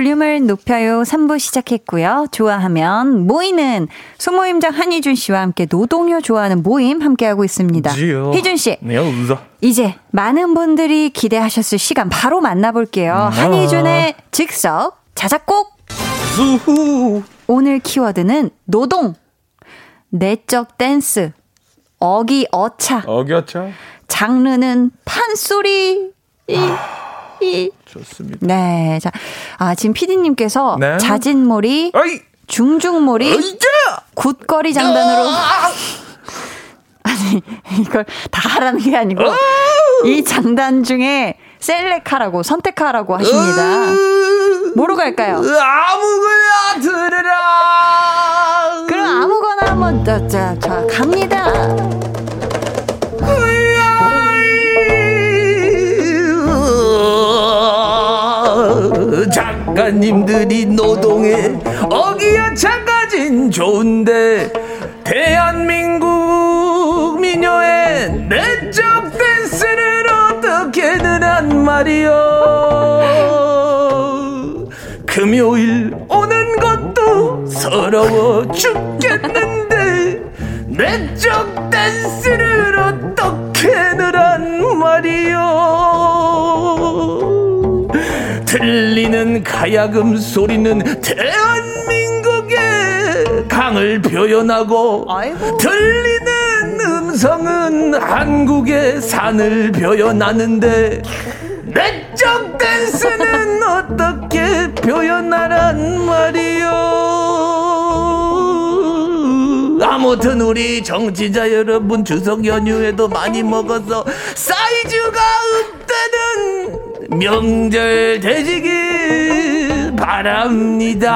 [SPEAKER 1] 볼륨을 높여요 3부 시작했고요. 좋아하면 모이는 소모임장 한희준 씨와 함께 노동요 좋아하는 모임 함께하고 있습니다.
[SPEAKER 5] 지요.
[SPEAKER 1] 희준 씨,
[SPEAKER 5] 네, 웃어.
[SPEAKER 1] 이제 많은 분들이 기대하셨을 시간 바로 만나볼게요. 한희준의 즉석 자작곡
[SPEAKER 5] 수후.
[SPEAKER 1] 오늘 키워드는 노동, 내적 댄스, 어기 어차,
[SPEAKER 5] 어겼죠?
[SPEAKER 1] 장르는 판소리. 이, 이.
[SPEAKER 5] 좋습니다.
[SPEAKER 1] 네, 자, 아 지금 PD님께서
[SPEAKER 5] 네.
[SPEAKER 1] 자진몰이,
[SPEAKER 5] 어이!
[SPEAKER 1] 중중몰이, 굿거리 장단으로 아니 이걸 다 하라는 게 아니고 이 장단 중에 셀렉하라고 선택하라고 하십니다. 뭐로 갈까요?
[SPEAKER 5] 아무거나 들으라.
[SPEAKER 1] 그럼 아무거나 한번 자, 자, 자 갑니다.
[SPEAKER 7] 작가님들이 노동에 어기야차 가진 좋은데 대한민국 민요의 내적 댄스를 어떻게든 한 말이여 금요일 오는 것도 서러워 죽겠는데 내적 댄스를 들리는 가야금 소리는 대한민국의 강을 표현하고
[SPEAKER 1] 아이고.
[SPEAKER 7] 들리는 음성은 한국의 산을 표현하는데 내적 댄스는 어떻게 표현하란 말이요 아무튼 우리 정치자 여러분 추석 연휴에도 많이 먹어서 사이즈가 없다는 명절 되시길 바랍니다.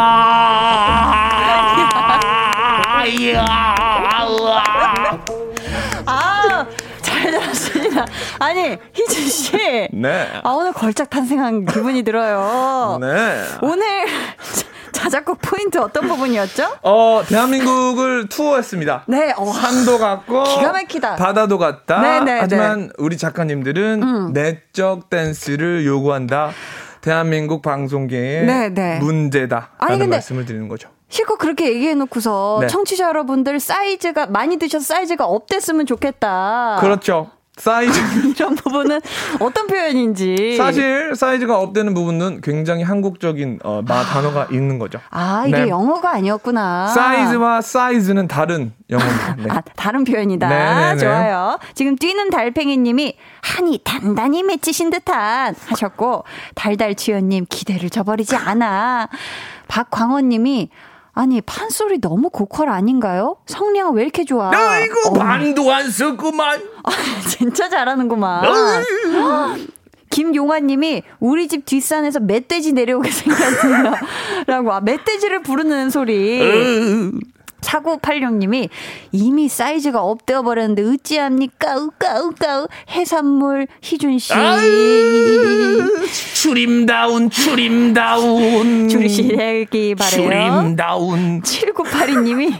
[SPEAKER 1] 아, 잘 들었습니다. 아니, 희준 씨.
[SPEAKER 5] 네.
[SPEAKER 1] 아, 오늘 걸작 탄생한 기분이 들어요.
[SPEAKER 5] 네.
[SPEAKER 1] 오늘 자작곡 포인트 어떤 부분이었죠?
[SPEAKER 5] 어, 대한민국을 투어했습니다.
[SPEAKER 1] 네, 어.
[SPEAKER 5] 산도 갔고
[SPEAKER 1] 기가 막히다.
[SPEAKER 5] 바다도 갔다.
[SPEAKER 1] 네, 네,
[SPEAKER 5] 하지만 우리 작가님들은
[SPEAKER 1] 음.
[SPEAKER 5] 내적 댄스를 요구한다. 대한민국 방송계의
[SPEAKER 1] 네, 네.
[SPEAKER 5] 문제다 라는
[SPEAKER 1] 아니, 근데
[SPEAKER 5] 말씀을 드리는 거죠.
[SPEAKER 1] 실컷 그렇게 얘기해놓고서
[SPEAKER 5] 네.
[SPEAKER 1] 청취자 여러분들 사이즈가 많이 드셔서 사이즈가 업됐으면 좋겠다.
[SPEAKER 5] 그렇죠. 사이즈
[SPEAKER 1] 이런 부분은 어떤 표현인지.
[SPEAKER 5] 사실 사이즈가 업되는 부분은 굉장히 한국적인 어, 마 단어가 있는 거죠.
[SPEAKER 1] 아 이게
[SPEAKER 5] 네.
[SPEAKER 1] 영어가 아니었구나.
[SPEAKER 5] 사이즈와 사이즈는 다른 영어입니다. 네.
[SPEAKER 1] 아, 다른 표현이다.
[SPEAKER 5] 네네네.
[SPEAKER 1] 좋아요. 지금 뛰는 달팽이님이 한이 단단히 맺히신 듯한 하셨고 달달치요님 기대를 저버리지 않아. 박광원님이 아니, 판소리 너무 고퀄 아닌가요? 성량 왜 이렇게 좋아?
[SPEAKER 7] 아이고
[SPEAKER 1] 어,
[SPEAKER 7] 반도 안 썼구만.
[SPEAKER 1] 진짜 잘하는구만. 김용환님이 우리 집 뒷산에서 멧돼지 내려오게 생겼네요. 라고, 아, 멧돼지를 부르는 소리. 4986님이 이미 사이즈가 업되어 버렸는데 어찌합니까? 우까 우까 해산물 희준 씨.
[SPEAKER 7] 추림다운 추림다운
[SPEAKER 1] 줄이시기 바래요.
[SPEAKER 7] 추림다운
[SPEAKER 1] 7982님이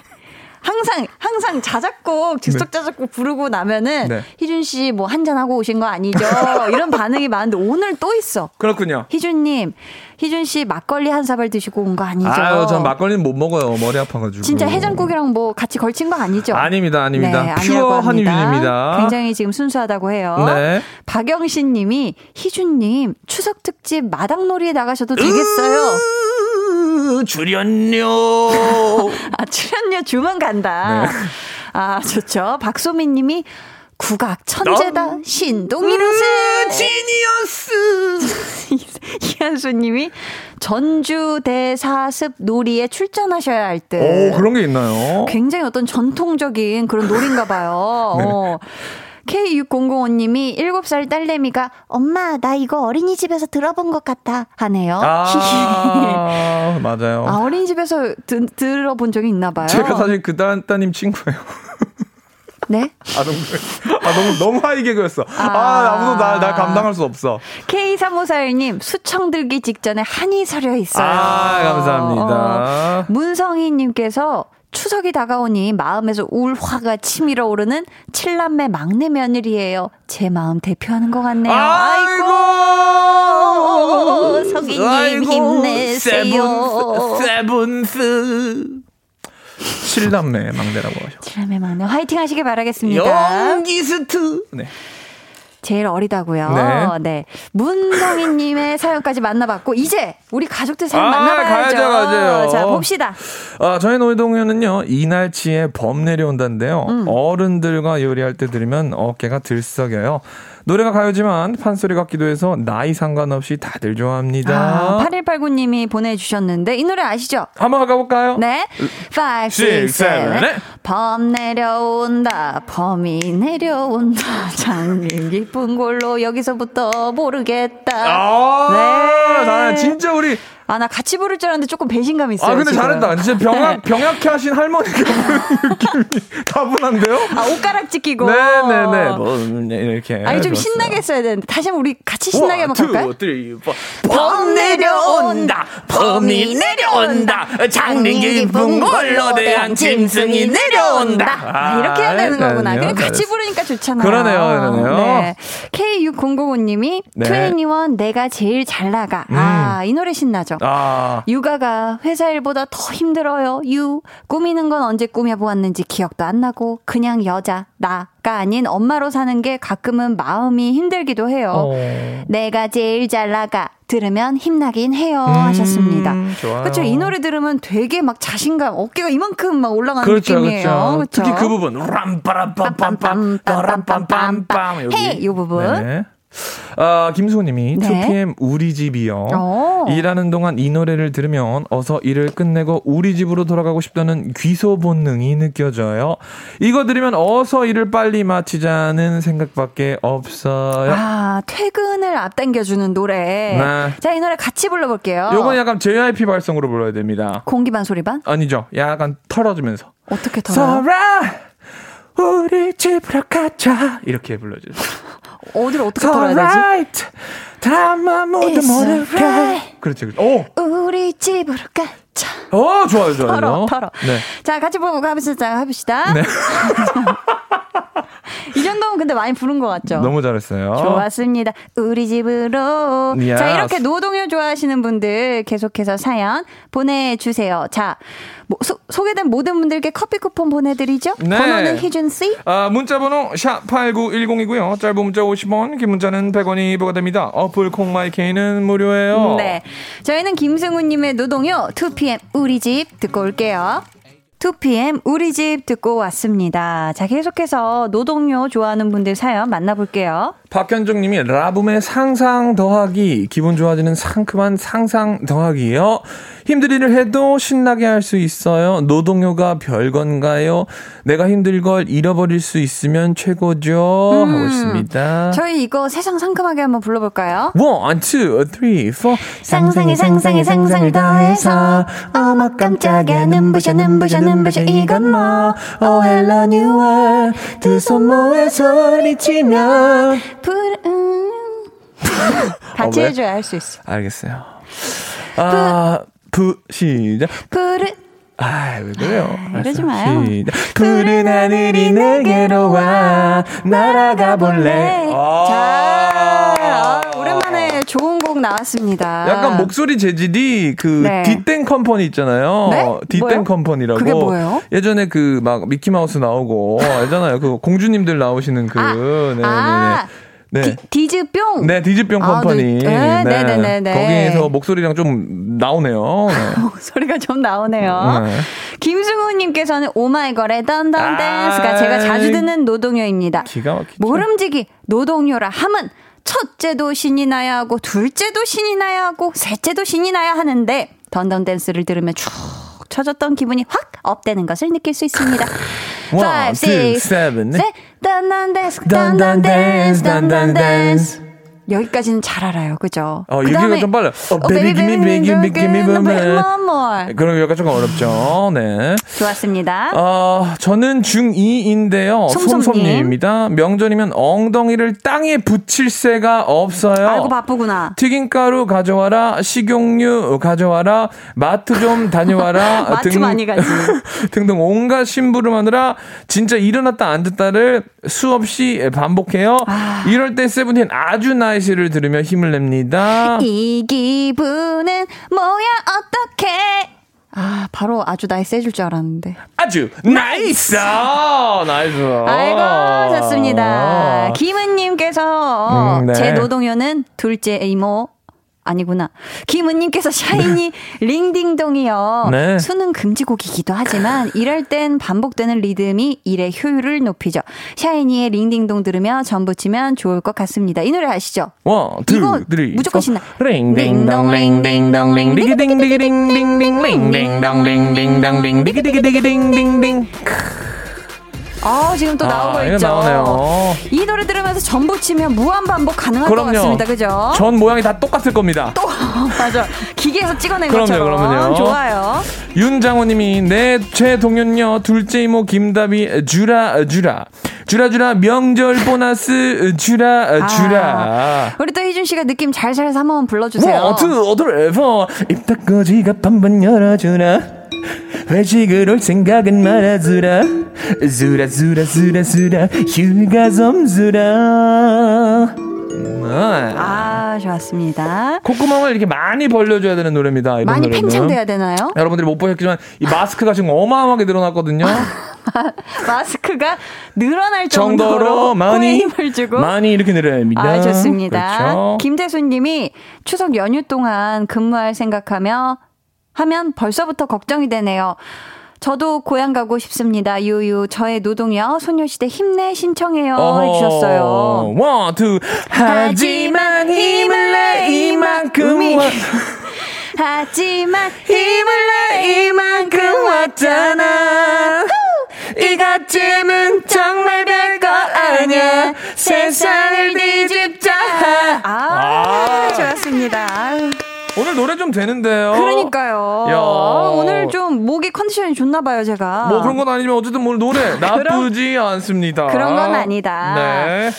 [SPEAKER 1] 항상 항상 자작곡 즉석 자작곡 부르고 나면은
[SPEAKER 5] 네.
[SPEAKER 1] 희준 씨 뭐 한잔 하고 오신 거 아니죠? 이런 반응이 많은데 오늘 또 있어.
[SPEAKER 5] 그렇군요.
[SPEAKER 1] 희준님, 희준 씨 막걸리 한 사발 드시고 온 거 아니죠?
[SPEAKER 5] 아유, 전 막걸리는 못 먹어요. 머리 아파가지고.
[SPEAKER 1] 진짜 해장국이랑 뭐 같이 걸친 거 아니죠?
[SPEAKER 5] 아닙니다, 아닙니다.
[SPEAKER 1] 네,
[SPEAKER 5] 퓨어
[SPEAKER 1] 아니라고 합니다.
[SPEAKER 5] 한유준입니다.
[SPEAKER 1] 굉장히 지금 순수하다고 해요.
[SPEAKER 5] 네.
[SPEAKER 1] 박영신 님이 희준님 추석 특집 마당놀이에 나가셔도 되겠어요.
[SPEAKER 7] 으, 출연료
[SPEAKER 1] 아, 출연료 주문 간다.
[SPEAKER 5] 네.
[SPEAKER 1] 아, 좋죠. 박소민 님이 국악 천재다. 신동이로세.
[SPEAKER 7] 지니어스
[SPEAKER 1] 이한수 님이 전주 대사습 놀이에 출전하셔야 할 듯.
[SPEAKER 5] 오, 그런 게 있나요?
[SPEAKER 1] 굉장히 어떤 전통적인 그런 놀인가 봐요.
[SPEAKER 5] 네.
[SPEAKER 1] 어. K6005님이 7살 딸내미가 엄마 나 이거 어린이집에서 들어본 것 같아 하네요.
[SPEAKER 5] 아, 맞아요.
[SPEAKER 1] 아, 어린이집에서 드, 들어본 적이 있나 봐요.
[SPEAKER 5] 제가 사실 그 따, 따님 친구예요.
[SPEAKER 1] 네?
[SPEAKER 5] 아, 너무, 아, 너무, 너무 high 개그였어. 아,
[SPEAKER 1] 아.
[SPEAKER 5] 아무도 날, 날 감당할 수 없어.
[SPEAKER 1] K3541님 수청 들기 직전에 한이 서려 있어요.
[SPEAKER 5] 아, 감사합니다.
[SPEAKER 1] 어, 문성희님께서 추석이 다가오니 마음에서 울화가 치밀어 오르는 칠남매 막내 며느리예요. 제 마음 대표하는 것 같네요. 아이고, 성희님 힘내세요.
[SPEAKER 7] Seven, sevens
[SPEAKER 5] 칠남매 막내라고 하셨고.
[SPEAKER 1] 칠남매 막내 화이팅 하시길 바라겠습니다.
[SPEAKER 7] 연기스트
[SPEAKER 5] 네.
[SPEAKER 1] 제일 어리다고요.
[SPEAKER 5] 네.
[SPEAKER 1] 네. 문성희님의 사연까지 만나봤고 이제 우리 가족들 사연
[SPEAKER 5] 아,
[SPEAKER 1] 만나봐야죠.
[SPEAKER 5] 가야죠.
[SPEAKER 1] 자 봅시다.
[SPEAKER 5] 아, 저희 놀이동요는요, 이날치에 범 내려온다는데요.
[SPEAKER 1] 음.
[SPEAKER 5] 어른들과 요리할 때 들으면 어깨가 들썩여요. 노래가 가요지만 판소리 같기도 해서 나이 상관없이 다들 좋아합니다.
[SPEAKER 1] 아, 8189님이 보내주셨는데 이 노래 아시죠?
[SPEAKER 5] 한번 가볼까요?
[SPEAKER 1] 네. 5, 6,
[SPEAKER 5] six,
[SPEAKER 1] 7.
[SPEAKER 5] seven, eight.
[SPEAKER 1] 범 내려온다. 범이 내려온다. 장님 깊은 골로 여기서부터 모르겠다.
[SPEAKER 5] 아,
[SPEAKER 1] 네.
[SPEAKER 5] 나 진짜 우리
[SPEAKER 1] 아, 나 같이 부를 줄 알았는데 조금 배신감이 있어요.
[SPEAKER 5] 아 근데
[SPEAKER 1] 지금.
[SPEAKER 5] 잘했다. 진짜 병약 병약해 하신 할머니가 부르는 느낌이 다분한데요?
[SPEAKER 1] 아, 옷가락지 끼고.
[SPEAKER 5] 네네네. 뭐 네, 이렇게.
[SPEAKER 1] 아니, 좀
[SPEAKER 5] 좋았어요.
[SPEAKER 1] 신나게 했어야 되는데. 다시 한번 우리 같이 신나게 한번 갈까요?
[SPEAKER 5] 포.
[SPEAKER 7] 범 내려온다 범이 내려온다 깊은 걸로 대한 짐승이 내려온다
[SPEAKER 1] 아, 이렇게 해야 되는 거구나. 그냥
[SPEAKER 5] 네,
[SPEAKER 1] 같이
[SPEAKER 5] 네.
[SPEAKER 1] 부르니까 좋잖아요.
[SPEAKER 5] 그러네요, 그러네요.
[SPEAKER 1] 네. K6005님이
[SPEAKER 5] 네.
[SPEAKER 1] 트웬티원 내가 제일 잘 나가. 아, 이 노래 신나죠.
[SPEAKER 5] 아.
[SPEAKER 1] 육아가 회사 일보다 더 힘들어요. 유. 꾸미는 건 언제 꾸며보았는지 기억도 안 나고, 그냥 여자, 나 가 아닌 엄마로 사는 게 가끔은 마음이 힘들기도 해요.
[SPEAKER 5] 어.
[SPEAKER 1] 내가 제일 잘 나가. 들으면 힘나긴 해요. 하셨습니다.
[SPEAKER 5] 음, 좋아요.
[SPEAKER 1] 그렇죠. 이 노래 들으면 되게 막 자신감, 어깨가 이만큼 막 올라가는
[SPEAKER 5] 그렇죠,
[SPEAKER 1] 느낌이에요.
[SPEAKER 5] 그렇죠. 특히 그 부분. 람빠람빰빰빰, 빰빰빰빰. 여기.
[SPEAKER 1] 헤이, 요 부분.
[SPEAKER 5] 네. 아, 김수호님이
[SPEAKER 1] 네.
[SPEAKER 5] 2PM 우리 집이요.
[SPEAKER 1] 어.
[SPEAKER 5] 일하는 동안 이 노래를 들으면 어서 일을 끝내고 우리 집으로 돌아가고 싶다는 귀소 본능이 느껴져요. 이거 들으면 어서 일을 빨리 마치자는 생각밖에 없어요.
[SPEAKER 1] 아, 퇴근을 앞당겨주는 노래.
[SPEAKER 5] 네.
[SPEAKER 1] 자, 이 노래 같이 불러볼게요.
[SPEAKER 5] 요건 약간 JYP 발성으로 불러야 됩니다.
[SPEAKER 1] 공기 반 소리 반?
[SPEAKER 5] 아니죠. 약간 털어주면서.
[SPEAKER 1] 어떻게 털어요?
[SPEAKER 5] 서라 우리 집으로 가자 이렇게 불러주세요.
[SPEAKER 1] 어디를 어떻게 털어야 되지?
[SPEAKER 5] alright. 다만 모두
[SPEAKER 1] It's
[SPEAKER 5] 모를까.
[SPEAKER 1] alright.
[SPEAKER 5] 그렇지, 그렇지. 오,
[SPEAKER 1] 우리 집으로 가자.
[SPEAKER 5] 어, 좋아요, 좋아요.
[SPEAKER 1] 털어, 털어.
[SPEAKER 5] 네.
[SPEAKER 1] 자, 같이 보고 가봅시다. 해봅시다.
[SPEAKER 5] 네.
[SPEAKER 1] 이 정도면 근데 많이 부른 것 같죠?
[SPEAKER 5] 너무 잘했어요.
[SPEAKER 1] 좋았습니다. 우리 집으로.
[SPEAKER 5] Yes.
[SPEAKER 1] 자, 이렇게 노동요 좋아하시는 분들 계속해서 사연 보내주세요. 자, 뭐, 소, 소개된 모든 분들께 커피 쿠폰 보내드리죠?
[SPEAKER 5] 네.
[SPEAKER 1] 번호는 희준씨?
[SPEAKER 5] 아, 문자번호 샵8910이고요. 짧은 문자 50원, 긴 문자는 100원이 부과됩니다. 어플 콩마이케이는 무료예요.
[SPEAKER 1] 네. 저희는 김승우님의 노동요 2PM 우리 집 듣고 올게요. 2PM 우리 집 듣고 왔습니다. 자, 계속해서 노동요 좋아하는 분들 사연 만나볼게요.
[SPEAKER 5] 박현종 님이 라붐의 상상 더하기. 기분 좋아지는 상큼한 상상 더하기요. 힘든 일을 해도 신나게 할 수 있어요. 노동요가 별건가요? 내가 힘들 걸 잃어버릴 수 있으면 최고죠.
[SPEAKER 1] 음.
[SPEAKER 5] 하고 있습니다.
[SPEAKER 1] 저희 이거 세상 상큼하게 한번 불러볼까요?
[SPEAKER 5] One, two, three, four.
[SPEAKER 1] 상상에 상상에 상상을 더해서 어머 깜짝이야 눈부셔 눈부셔 눈부셔 이건 뭐
[SPEAKER 7] Oh hello new world 두 손 모아 소리치며
[SPEAKER 1] 푸른 같이
[SPEAKER 5] 어, 왜?
[SPEAKER 1] 해줘야 할 수 있어
[SPEAKER 5] 알겠어요. 아, 부, 시작.
[SPEAKER 1] 푸른
[SPEAKER 5] 아, 왜 그래요?
[SPEAKER 1] 아, 이러지. 마요.
[SPEAKER 5] 시작. 푸른 하늘이 내게로 와, 날아가 볼래. 아.
[SPEAKER 1] 자 어, 오랜만에 좋은 곡 나왔습니다
[SPEAKER 5] 약간 목소리 재질이 그
[SPEAKER 1] 네.
[SPEAKER 5] 뒷땡 컴퍼니 있잖아요.
[SPEAKER 1] 네? 뭐요?
[SPEAKER 5] 컴퍼니라고.
[SPEAKER 1] 그게 뭐예요?
[SPEAKER 5] 예전에 그 막 미키마우스 나오고 알잖아요. 그 공주님들 나오시는 그
[SPEAKER 1] 아,
[SPEAKER 5] 네,
[SPEAKER 1] 아,
[SPEAKER 5] 네, 네.
[SPEAKER 1] 디즈뿅.
[SPEAKER 5] 네, 디즈뿅
[SPEAKER 1] 아, 네.
[SPEAKER 5] 컴퍼니.
[SPEAKER 1] 아, 네, 네, 네, 네.
[SPEAKER 5] 거기에서 목소리랑 좀 나오네요.
[SPEAKER 1] 목소리가 좀 나오네요.
[SPEAKER 5] 네.
[SPEAKER 1] 김승우님께서는 오마이걸의 던던
[SPEAKER 5] 아,
[SPEAKER 1] 댄스가 제가 자주 듣는 노동요입니다.
[SPEAKER 5] 기가 막히
[SPEAKER 1] 모름지기 노동요라 함은 첫째도 신이 나야 하고 둘째도 신이 나야 하고 셋째도 신이 나야 하는데 던던 댄스를 들으면 쭉 쳐졌던 기분이 확 업되는 것을 느낄 수 있습니다.
[SPEAKER 5] 5,
[SPEAKER 1] 6, 7, 8 Dun
[SPEAKER 5] dun dance,
[SPEAKER 1] dun dun
[SPEAKER 5] dance, dun
[SPEAKER 1] dun dance. 여기까지는 잘 알아요, 그죠?
[SPEAKER 5] 어, 여기가 좀 빨라. 어,
[SPEAKER 1] 어,
[SPEAKER 5] baby, give me,
[SPEAKER 1] baby,
[SPEAKER 5] give me, give me,
[SPEAKER 1] give me
[SPEAKER 5] give me.
[SPEAKER 1] one more.
[SPEAKER 5] 그럼 여기가 조금 어렵죠. 네.
[SPEAKER 1] 좋았습니다.
[SPEAKER 5] 어, 저는 중2인데요.
[SPEAKER 1] 솜솜님.
[SPEAKER 5] 솜솜님입니다. 명절이면 엉덩이를 땅에 붙일 새가 없어요.
[SPEAKER 1] 아이고 바쁘구나.
[SPEAKER 5] 튀김가루 가져와라, 식용유 가져와라, 마트 좀 다녀와라.
[SPEAKER 1] 마트 많이 가지.
[SPEAKER 5] 등등 온갖 심부름하느라 진짜 일어났다 앉았다를 수없이 반복해요.
[SPEAKER 1] 아.
[SPEAKER 5] 이럴 때 세븐틴 아주 NICE를 들으며 힘을 냅니다.
[SPEAKER 1] 이 기분은 뭐야 어떡해 아 바로 아주 nice 해줄 줄 알았는데
[SPEAKER 5] 아주 nice! Nice.
[SPEAKER 1] 아이고 좋습니다 김은님께서
[SPEAKER 5] 음, 네.
[SPEAKER 1] 제 노동요는 둘째 이모 아니구나. 김은님께서 샤이니 링딩동이요.
[SPEAKER 5] 네.
[SPEAKER 1] 수능 금지곡이기도 하지만 일할 땐 반복되는 리듬이 일의 효율을 높이죠. 샤이니의 링딩동 들으며 전 부치면 좋을 것 같습니다. 이 노래 아시죠?
[SPEAKER 5] One, two,
[SPEAKER 1] 이거 무조건
[SPEAKER 5] four.
[SPEAKER 1] 신나.
[SPEAKER 5] 링딩동 링딩동 링 디기딩디기딩딩딩 링딩동 링딩동 링 디기디기딩딩딩
[SPEAKER 1] 아 지금 또 나오고
[SPEAKER 5] 아, 이거
[SPEAKER 1] 있죠.
[SPEAKER 5] 나오네요.
[SPEAKER 1] 이 노래 들으면서 전 부치면 무한 반복 가능할 것
[SPEAKER 5] 그럼요.
[SPEAKER 1] 같습니다. 그죠?
[SPEAKER 5] 전 모양이 다 똑같을 겁니다.
[SPEAKER 1] 또 맞아. 기계에서 찍어낸
[SPEAKER 5] 그럼요,
[SPEAKER 1] 것처럼
[SPEAKER 5] 그럼요.
[SPEAKER 1] 좋아요.
[SPEAKER 5] 윤장호님이 네, 제 노동요는 둘째 이모 김다비 주라 주라 주라 주라 명절 보너스 주라 주라.
[SPEAKER 1] 우리 또 희준 씨가 느낌 잘 살려서 한번 불러주세요.
[SPEAKER 5] One, two, three, four. 입 닫고 지갑 한번 열어주라. 회식을 올 생각은 말아주라. 주라, 주라, 주라, 주라. 휴가 좀 주라. 아,
[SPEAKER 1] 아 좋았습니다.
[SPEAKER 5] 콧구멍을 이렇게 많이 벌려줘야 되는 노래입니다. 이런
[SPEAKER 1] 많이
[SPEAKER 5] 노래는.
[SPEAKER 1] 팽창돼야 되나요?
[SPEAKER 5] 여러분들이 못 보셨지만 이 마스크가 지금 어마어마하게 늘어났거든요.
[SPEAKER 1] 마스크가 늘어날 정도로,
[SPEAKER 5] 정도로 많이
[SPEAKER 1] 힘을 주고
[SPEAKER 5] 많이 이렇게 늘어야 됩니다.
[SPEAKER 1] 아, 좋습니다.
[SPEAKER 5] 그렇죠.
[SPEAKER 1] 김태수님이 추석 연휴 동안 근무할 생각하며 하면 벌써부터 걱정이 되네요. 저도 고향 가고 싶습니다. 유유 저의 노동요 소녀시대 힘내 신청해요 해주셨어요.
[SPEAKER 5] One, two. 하지만 힘을 내 이만큼 와-
[SPEAKER 1] 하지만
[SPEAKER 5] 힘을 내 이만큼 왔잖아. 이것쯤은 정말 별거 아니야. 세상을 뒤집자.
[SPEAKER 1] 아,
[SPEAKER 5] 아.
[SPEAKER 1] 좋았습니다.
[SPEAKER 5] 오늘 노래 좀 되는데요.
[SPEAKER 1] 그러니까요.
[SPEAKER 5] 야.
[SPEAKER 1] 오늘 좀 목이 컨디션이 좋나 봐요, 제가.
[SPEAKER 5] 뭐 그런 건 아니지만 어쨌든 오늘 노래 나쁘지 않습니다.
[SPEAKER 1] 그런 건 아니다.
[SPEAKER 5] 네.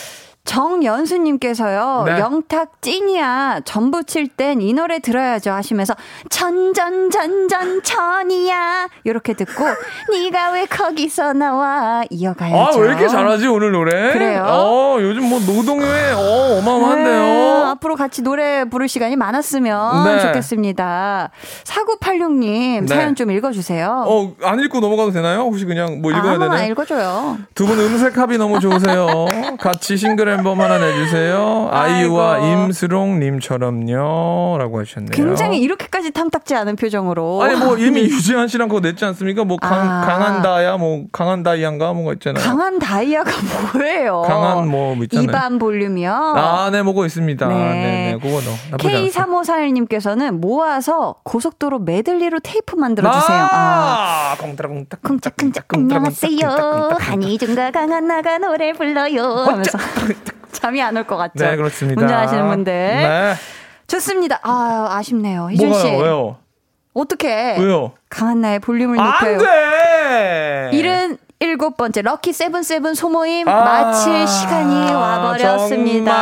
[SPEAKER 1] 정연수님께서요,
[SPEAKER 5] 네.
[SPEAKER 1] 영탁 찐이야, 전 부 칠 땐 이 노래 들어야죠 하시면서, 천전전전 천이야, 이렇게 듣고, 네가 왜 거기서 나와, 이어가야죠.
[SPEAKER 5] 아, 왜 이렇게 잘하지, 오늘 노래?
[SPEAKER 1] 그래요?
[SPEAKER 5] 어, 요즘 뭐 노동요에, 어,
[SPEAKER 1] 네,
[SPEAKER 5] 어마어마한데요.
[SPEAKER 1] 앞으로 같이 노래 부를 시간이 많았으면
[SPEAKER 5] 네.
[SPEAKER 1] 좋겠습니다. 4986님,
[SPEAKER 5] 네.
[SPEAKER 1] 사연 좀 읽어주세요.
[SPEAKER 5] 어, 안 읽고 넘어가도 되나요? 혹시 그냥 뭐
[SPEAKER 1] 아,
[SPEAKER 5] 읽어야 되나요?
[SPEAKER 1] 읽어줘요.
[SPEAKER 5] 두 분 음색 합이 너무 좋으세요. 같이 싱글 앨범 하나 내주세요. 아이유와 임수롱님처럼요. 라고 하셨네요.
[SPEAKER 1] 굉장히 이렇게까지 탐탁지 않은 표정으로.
[SPEAKER 5] 아니, 뭐, 이미 유지한 씨랑 그거 냈지 않습니까? 뭐, 강,
[SPEAKER 1] 아.
[SPEAKER 5] 강한 다야, 뭐, 강한 다이아인가? 뭐가 있잖아요.
[SPEAKER 1] 강한 다이아가 뭐예요?
[SPEAKER 5] 강한 뭐 있잖아요.
[SPEAKER 1] 이반 볼륨이요.
[SPEAKER 5] 아, 네, 뭐고 있습니다.
[SPEAKER 1] 네.
[SPEAKER 5] 네, 네, 그거 너. 나쁘지 않습니다.
[SPEAKER 1] K3541님께서는 모아서 고속도로 메들리로 테이프 만들어주세요. 아.
[SPEAKER 5] 아, 쿵따라쿵딱.
[SPEAKER 1] 쿵짝쿵짝 안녕하세요. 한이중과 강한나가 노래 불러요. 하면서 잠이 안 올 것 같죠?
[SPEAKER 5] 네, 그렇습니다.
[SPEAKER 1] 운전하시는 분들.
[SPEAKER 5] 네.
[SPEAKER 1] 좋습니다. 아, 아쉽네요. 희준 씨.
[SPEAKER 5] 뭐가요? 왜요?
[SPEAKER 1] 어떻게
[SPEAKER 5] 왜요?
[SPEAKER 1] 강한나의 볼륨을
[SPEAKER 5] 안
[SPEAKER 1] 높여요.
[SPEAKER 5] 돼!
[SPEAKER 1] 일은 일곱 번째 lucky seven seven 소모임
[SPEAKER 5] 아,
[SPEAKER 1] 마칠 시간이 와버렸습니다.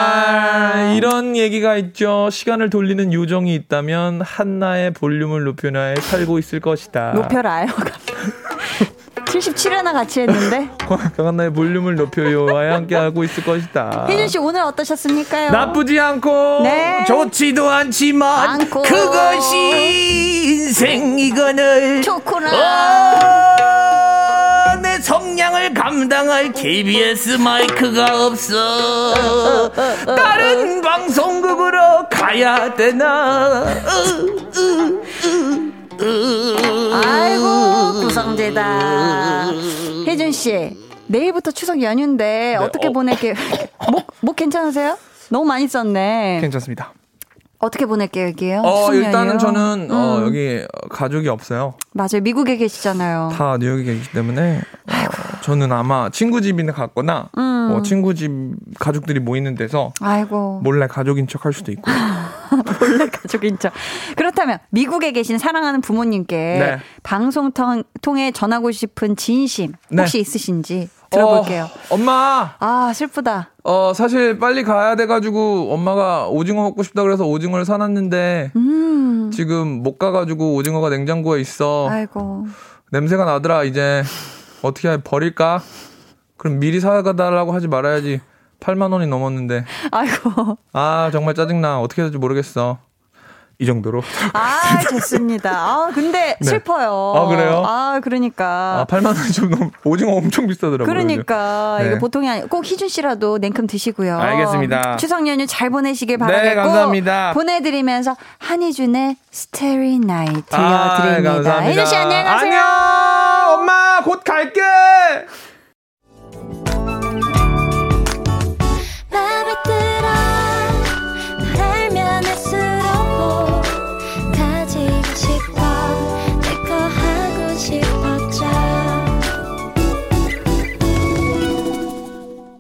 [SPEAKER 5] 정말 이런 얘기가 있죠. 시간을 돌리는 요정이 있다면 한나의 볼륨을 높여나에 살고 있을 것이다.
[SPEAKER 1] 높여라요. 77회나 같이 했는데.
[SPEAKER 5] 강한나의 볼륨을 높여요와 함께 하고 있을 것이다.
[SPEAKER 1] 희준 씨 오늘 어떠셨습니까요?
[SPEAKER 5] 나쁘지 않고
[SPEAKER 1] 네.
[SPEAKER 7] 좋지도 않지만
[SPEAKER 1] 않고.
[SPEAKER 7] 그것이 인생이거늘
[SPEAKER 1] 좋구나.
[SPEAKER 7] 아, 내 성량을 감당할 KBS 마이크가 없어 다른 방송국으로 가야 되나
[SPEAKER 1] 아이고 구성재다. 혜준 씨 내일부터 추석 연휴인데 어떻게
[SPEAKER 5] 어.
[SPEAKER 1] 보낼게요? 목, 목 괜찮으세요? 너무 많이 썼네.
[SPEAKER 5] 괜찮습니다.
[SPEAKER 1] 어떻게 보낼 계획이에요?
[SPEAKER 5] 어, 일단은? 저는 어,
[SPEAKER 1] 음.
[SPEAKER 5] 여기 가족이 없어요.
[SPEAKER 1] 맞아요 미국에 계시잖아요.
[SPEAKER 5] 다 뉴욕에 계시기 때문에 어, 저는 아마 친구 집이나 갔거나
[SPEAKER 1] 음.
[SPEAKER 5] 뭐 친구 집 가족들이 모이는 데서
[SPEAKER 1] 아이고
[SPEAKER 5] 몰래 가족인 척 할 수도 있고
[SPEAKER 1] 원래 가족인 척. 그렇다면 미국에 계신 사랑하는 부모님께
[SPEAKER 5] 네.
[SPEAKER 1] 방송 통, 통해 전하고 싶은 진심 혹시
[SPEAKER 5] 네.
[SPEAKER 1] 있으신지 들어볼게요.
[SPEAKER 5] 어, 엄마
[SPEAKER 1] 아 슬프다.
[SPEAKER 5] 어 사실 빨리 가야 돼가지고 엄마가 오징어 먹고 싶다 그래서 오징어를 사놨는데
[SPEAKER 1] 음.
[SPEAKER 5] 지금 못 가가지고 오징어가 냉장고에 있어
[SPEAKER 1] 아이고.
[SPEAKER 5] 냄새가 나더라 이제 어떻게 해 버릴까 그럼 미리 사가달라고 하지 말아야지 8만 원이 넘었는데
[SPEAKER 1] 아이고.
[SPEAKER 5] 아 정말 짜증나 어떻게 해야 될지 모르겠어 이 정도로
[SPEAKER 1] 아, 좋습니다. 아, 근데
[SPEAKER 5] 네.
[SPEAKER 1] 슬퍼요.
[SPEAKER 5] 아, 그래요?
[SPEAKER 1] 아, 그러니까.
[SPEAKER 5] 아 8만 원이 좀 너무 오징어 엄청 비싸더라고요
[SPEAKER 1] 그러니까
[SPEAKER 5] 네.
[SPEAKER 1] 이거 보통이 아니 꼭 희준 씨라도 냉큼 드시고요.
[SPEAKER 5] 알겠습니다.
[SPEAKER 1] 추석 연휴 잘 보내시길
[SPEAKER 5] 네,
[SPEAKER 1] 바라겠고
[SPEAKER 5] 감사합니다.
[SPEAKER 1] 보내드리면서 한희준의 스테리 나이
[SPEAKER 5] 아,
[SPEAKER 1] 들려드립니다.
[SPEAKER 5] 감사합니다.
[SPEAKER 1] 희준 씨 안녕히 가세요.
[SPEAKER 5] 안녕 엄마 곧 갈게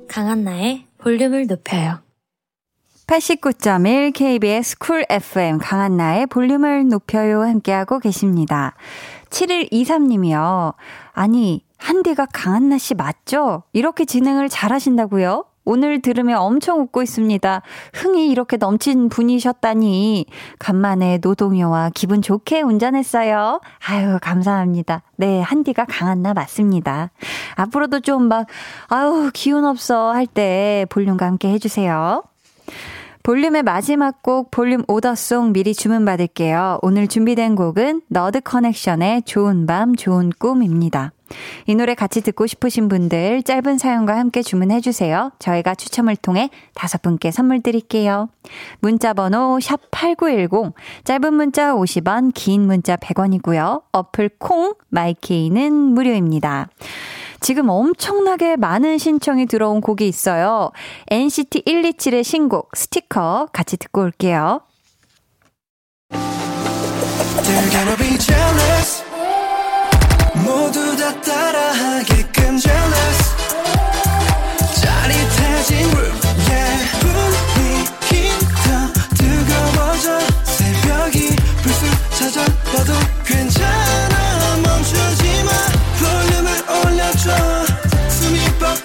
[SPEAKER 6] 강한나의 볼륨을 높여요
[SPEAKER 1] 89.1 KBS 쿨 FM 강한나의 볼륨을 높여요 함께하고 계십니다. 7123님이요. 아니, 한디가 강한나 씨 맞죠? 이렇게 진행을 잘 하신다고요? 오늘 들으며 엄청 웃고 있습니다. 흥이 이렇게 넘친 분이셨다니. 간만에 노동요와 기분 좋게 운전했어요. 아유, 감사합니다. 네, 한디가 강한나 맞습니다. 앞으로도 좀 막, 아유, 기운 없어 할 때 볼륨과 함께 해주세요. 볼륨의 마지막 곡 볼륨 order song 미리 주문받을게요. 오늘 준비된 곡은 너드 커넥션의 좋은 밤 좋은 꿈입니다. 이 노래 같이 듣고 싶으신 분들 짧은 사연과 함께 주문해 주세요. 저희가 추첨을 통해 다섯 분께 선물 드릴게요. 문자 번호 샵8910 짧은 문자 50원 긴 문자 100원이고요. 어플 콩 마이케이는 무료입니다. 지금 엄청나게 많은 신청이 들어온 곡이 있어요. NCT 127의 신곡 스티커 같이 듣고 올게요.
[SPEAKER 8] They're gonna be jealous. 모두 다 따라하게끔 jealous. 짜릿해진 room yeah. 분위기 더 뜨거워져. 새벽이 불쑥 찾아와도 괜찮아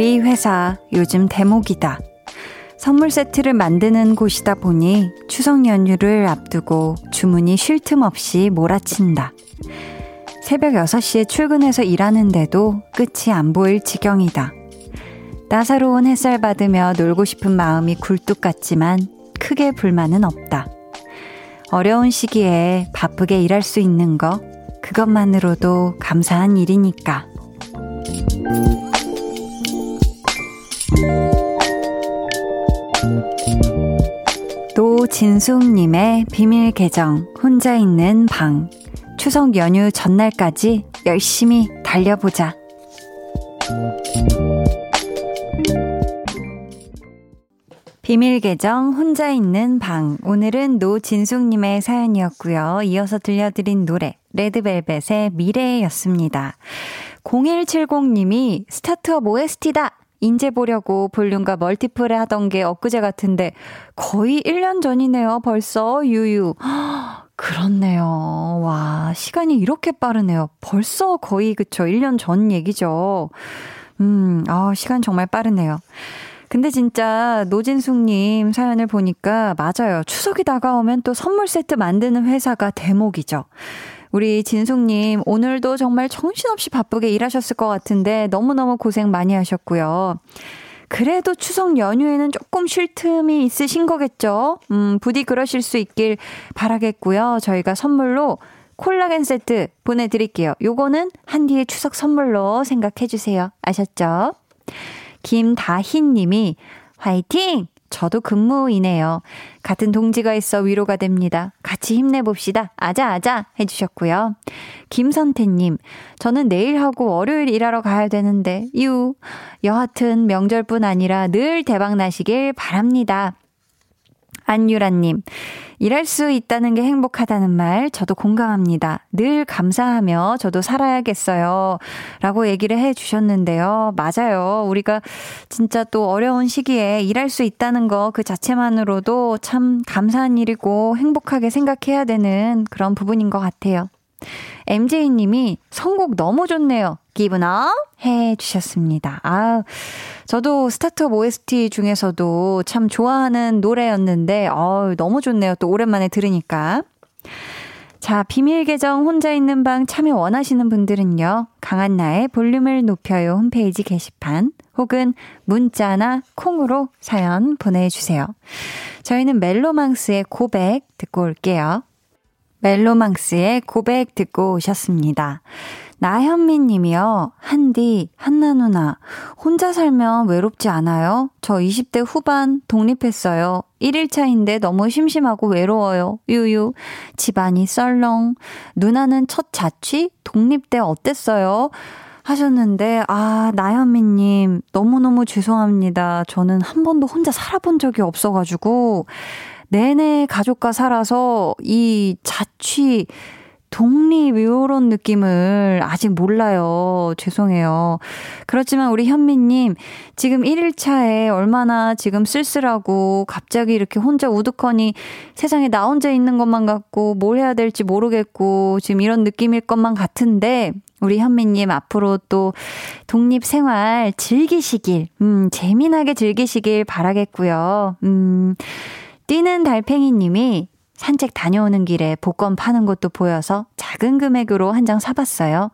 [SPEAKER 1] 우리 회사 요즘 대목이다. 선물 세트를 만드는 곳이다 보니 추석 연휴를 앞두고 주문이 쉴 틈 없이 몰아친다. 새벽 6시에 출근해서 일하는데도 끝이 안 보일 지경이다. 따사로운 햇살 받으며 놀고 싶은 마음이 굴뚝 같지만 크게 불만은 없다. 어려운 시기에 바쁘게 일할 수 있는 거, 그것만으로도 감사한 일이니까. 진숙님의 비밀 계정, 혼자 있는 방. 추석 연휴 전날까지 열심히 달려보자. 비밀 계정 혼자 있는 방. 오늘은 노진숙님의 사연이었고요. 이어서 들려드린 노래 레드벨벳의 미래였습니다. 0170님이 스타트업 OST다. 인제 보려고 볼륨과 멀티플에 하던 게 엊그제 같은데 거의 1년 전이네요. 벌써 유유. 그렇네요. 와, 시간이 이렇게 빠르네요. 벌써 거의 그쵸. 1년 전 얘기죠. 음, 아, 시간 정말 빠르네요. 근데 진짜 노진숙님 사연을 보니까 맞아요. 추석이 다가오면 또 선물 세트 만드는 회사가 대목이죠. 우리 진숙님, 오늘도 정말 정신없이 바쁘게 일하셨을 것 같은데 너무너무 고생 많이 하셨고요. 그래도 추석 연휴에는 조금 쉴 틈이 있으신 거겠죠? 음, 부디 그러실 수 있길 바라겠고요. 저희가 선물로 콜라겐 세트 보내드릴게요. 요거는 한디의 추석 선물로 생각해 주세요. 아셨죠? 김다희 님이 화이팅! 저도 근무이네요. 같은 동지가 있어 위로가 됩니다. 같이 힘내봅시다. 아자아자 해주셨고요. 김선태님, 저는 내일하고 월요일 일하러 가야 되는데, 유. 여하튼 명절뿐 아니라 늘 대박 나시길 바랍니다. 안유라님, 일할 수 있다는 게 행복하다는 말, 저도 공감합니다. 늘 감사하며 저도 살아야겠어요. 라고 얘기를 해 주셨는데요. 맞아요. 우리가 진짜 또 어려운 시기에 일할 수 있다는 거 그 자체만으로도 참 감사한 일이고 행복하게 생각해야 되는 그런 부분인 것 같아요. MJ님이 선곡 너무 좋네요. 기분 up 해 주셨습니다. 아, 저도 스타트업 OST 중에서도 참 좋아하는 노래였는데, 어 너무 좋네요. 또 오랜만에 들으니까. 자, 비밀 계정 혼자 있는 방 참여 원하시는 분들은요, 강한나의 볼륨을 높여요 홈페이지 게시판 혹은 문자나 콩으로 사연 보내주세요. 저희는 멜로망스의 고백 듣고 올게요. 멜로망스의 고백 듣고 오셨습니다. 나현미 님이요. 한디, 한나 누나. 혼자 살면 외롭지 않아요? 저 20대 후반 독립했어요. 1일차인데 너무 심심하고 외로워요. 유유. 집안이 썰렁. 누나는 첫 자취? 독립 때 어땠어요? 하셨는데, 아, 나현미님, 너무너무 죄송합니다. 저는 한 번도 혼자 살아본 적이 없어가지고, 내내 가족과 살아서 이 자취, 독립 요런 느낌을 아직 몰라요. 죄송해요. 그렇지만 우리 현미님 지금 1일차에 얼마나 지금 쓸쓸하고 갑자기 이렇게 혼자 우두커니 세상에 나 혼자 있는 것만 같고 뭘 해야 될지 모르겠고 지금 이런 느낌일 것만 같은데 우리 현미님 앞으로 또 독립 생활 즐기시길, 음, 재미나게 즐기시길 바라겠고요. 음, 뛰는 달팽이 님이 산책 다녀오는 길에 복권 파는 곳도 보여서 작은 금액으로 한 장 사봤어요.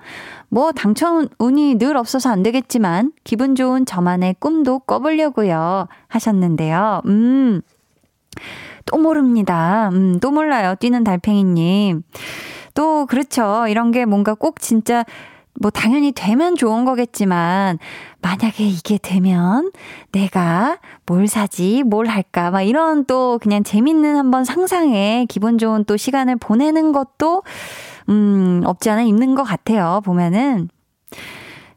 [SPEAKER 1] 뭐 당첨 운이 늘 없어서 안 되겠지만 기분 좋은 저만의 꿈도 꿔보려고요. 하셨는데요. 음. 또 모릅니다. 음, 또 몰라요. 뛰는 달팽이님. 또, 그렇죠. 이런 게 뭔가 꼭 진짜 뭐 당연히 되면 좋은 거겠지만 만약에 이게 되면 내가 뭘 사지, 뭘 할까, 막 이런 또 그냥 재밌는 한번 상상에 기분 좋은 또 시간을 보내는 것도 음, 없지 않아 있는 것 같아요. 보면은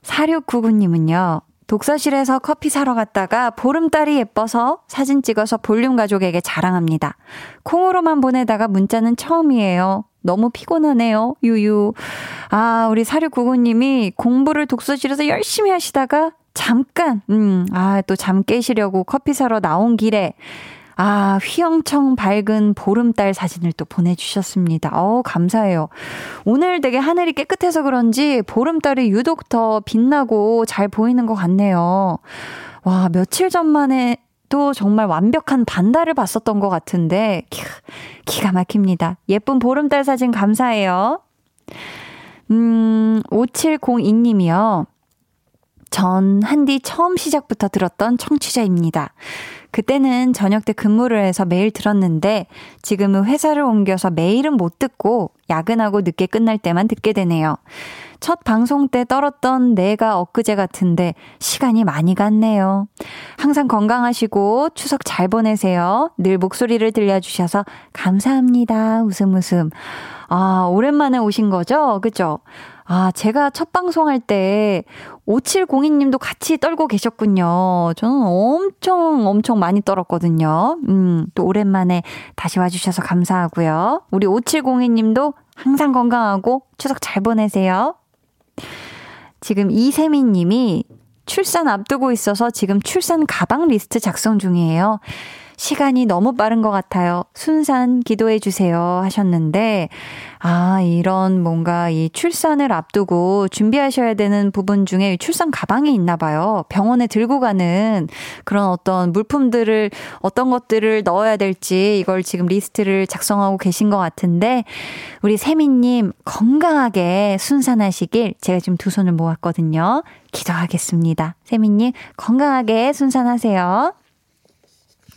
[SPEAKER 1] 4699님은요. 독서실에서 커피 사러 갔다가 보름달이 예뻐서 사진 찍어서 볼륨 가족에게 자랑합니다. 콩으로만 보내다가 문자는 처음이에요. 너무 피곤하네요. 유유. 아, 우리 4699님이 공부를 독서실에서 열심히 하시다가 잠깐, 음, 아, 또 잠 깨시려고 커피 사러 나온 길에 아, 휘영청 밝은 보름달 사진을 또 보내주셨습니다. 어우, 감사해요. 오늘 되게 하늘이 깨끗해서 그런지 보름달이 유독 더 빛나고 잘 보이는 것 같네요. 와, 며칠 전만에 또 정말 완벽한 반달을 봤었던 것 같은데, 기, 기가 막힙니다. 예쁜 보름달 사진 감사해요. 음, 5702님이요. 전 한디 처음 시작부터 들었던 청취자입니다. 그때는 저녁 때 근무를 해서 매일 들었는데 지금은 회사를 옮겨서 매일은 못 듣고 야근하고 늦게 끝날 때만 듣게 되네요. 첫 방송 때 떨었던 내가 엊그제 같은데 시간이 많이 갔네요. 항상 건강하시고 추석 잘 보내세요. 늘 목소리를 들려주셔서 감사합니다. 웃음 웃음. 아, 오랜만에 오신 거죠? 그죠? 아, 제가 첫 방송할 때 5702님도 같이 떨고 계셨군요. 저는 엄청, 엄청 많이 떨었거든요. 음, 또 오랜만에 다시 와주셔서 감사하고요. 우리 5702님도 항상 건강하고 추석 잘 보내세요. 지금 이세미 님이 출산 앞두고 있어서 지금 출산 가방 리스트 작성 중이에요. 시간이 너무 빠른 것 같아요. 순산 기도해 주세요 하셨는데, 아, 이런 뭔가 이 출산을 앞두고 준비하셔야 되는 부분 중에 출산 가방이 있나 봐요. 병원에 들고 가는 그런 어떤 물품들을, 어떤 것들을 넣어야 될지 이걸 지금 리스트를 작성하고 계신 것 같은데, 우리 세미님 건강하게 순산하시길 제가 지금 두 손을 모았거든요. 기도하겠습니다. 세미님 건강하게 순산하세요.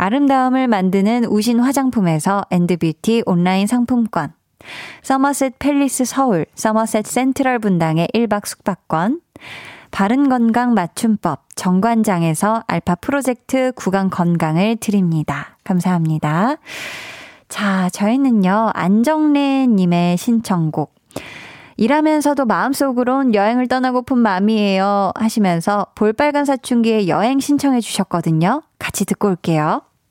[SPEAKER 1] 아름다움을 만드는 우신 화장품에서 엔드뷰티 온라인 상품권, 서머셋 팰리스 서울, 서머셋 센트럴 분당의 1박 숙박권, 바른 건강 맞춤법 정관장에서 알파 프로젝트 구강 건강을 드립니다. 감사합니다. 자, 저희는요, 안정래님의 신청곡. 일하면서도 마음속으론 여행을 떠나고픈 마음이에요. 하시면서 볼빨간 사춘기의 여행 신청해 주셨거든요. 같이 듣고 올게요.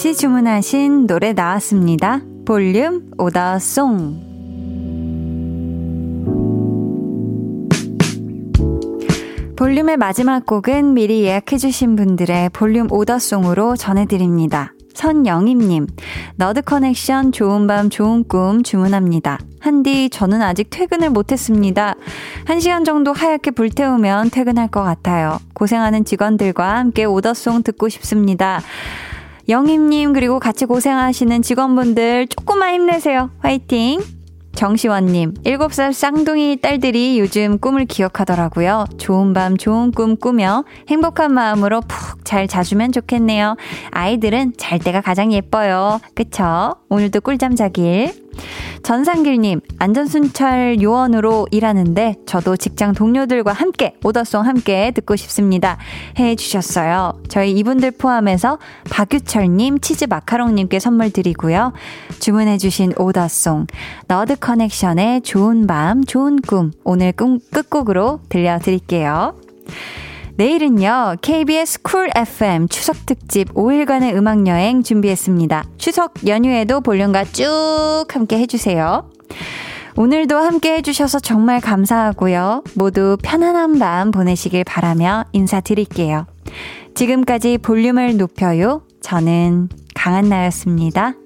[SPEAKER 1] 같이 주문하신 노래 나왔습니다. 볼륨 order song. 볼륨의 마지막 곡은 미리 예약해주신 분들의 볼륨 order song으로 전해드립니다. 선영임님, 너드 커넥션 좋은 밤 좋은 꿈 주문합니다. 한디, 저는 아직 퇴근을 못했습니다. 한 시간 정도 하얗게 불태우면 퇴근할 것 같아요. 고생하는 직원들과 함께 order song 듣고 싶습니다. 영임님, 그리고 같이 고생하시는 직원분들 조금만 힘내세요. 화이팅! 정시원님, 7살 쌍둥이 딸들이 요즘 꿈을 기억하더라고요. 좋은 밤, 좋은 꿈 꾸며 행복한 마음으로 푹 잘 자주면 좋겠네요. 아이들은 잘 때가 가장 예뻐요. 그쵸? 오늘도 꿀잠 자길. 전상길님, 안전순찰 요원으로 일하는데 저도 직장 동료들과 함께 오더송 함께 듣고 싶습니다. 해 주셨어요. 저희 이분들 포함해서 박유철님, 치즈 마카롱님께 선물 드리고요. 주문해주신 order song, 너드 커넥션의 좋은 밤, 좋은 꿈, 오늘 꿈 끝곡으로 들려드릴게요. 내일은요, KBS 쿨 FM 추석 특집 5일간의 음악 여행 준비했습니다. 추석 연휴에도 볼륨과 쭉 함께 해주세요. 오늘도 함께 해주셔서 정말 감사하고요. 모두 편안한 밤 보내시길 바라며 인사드릴게요. 지금까지 볼륨을 높여요. 저는 강한나였습니다.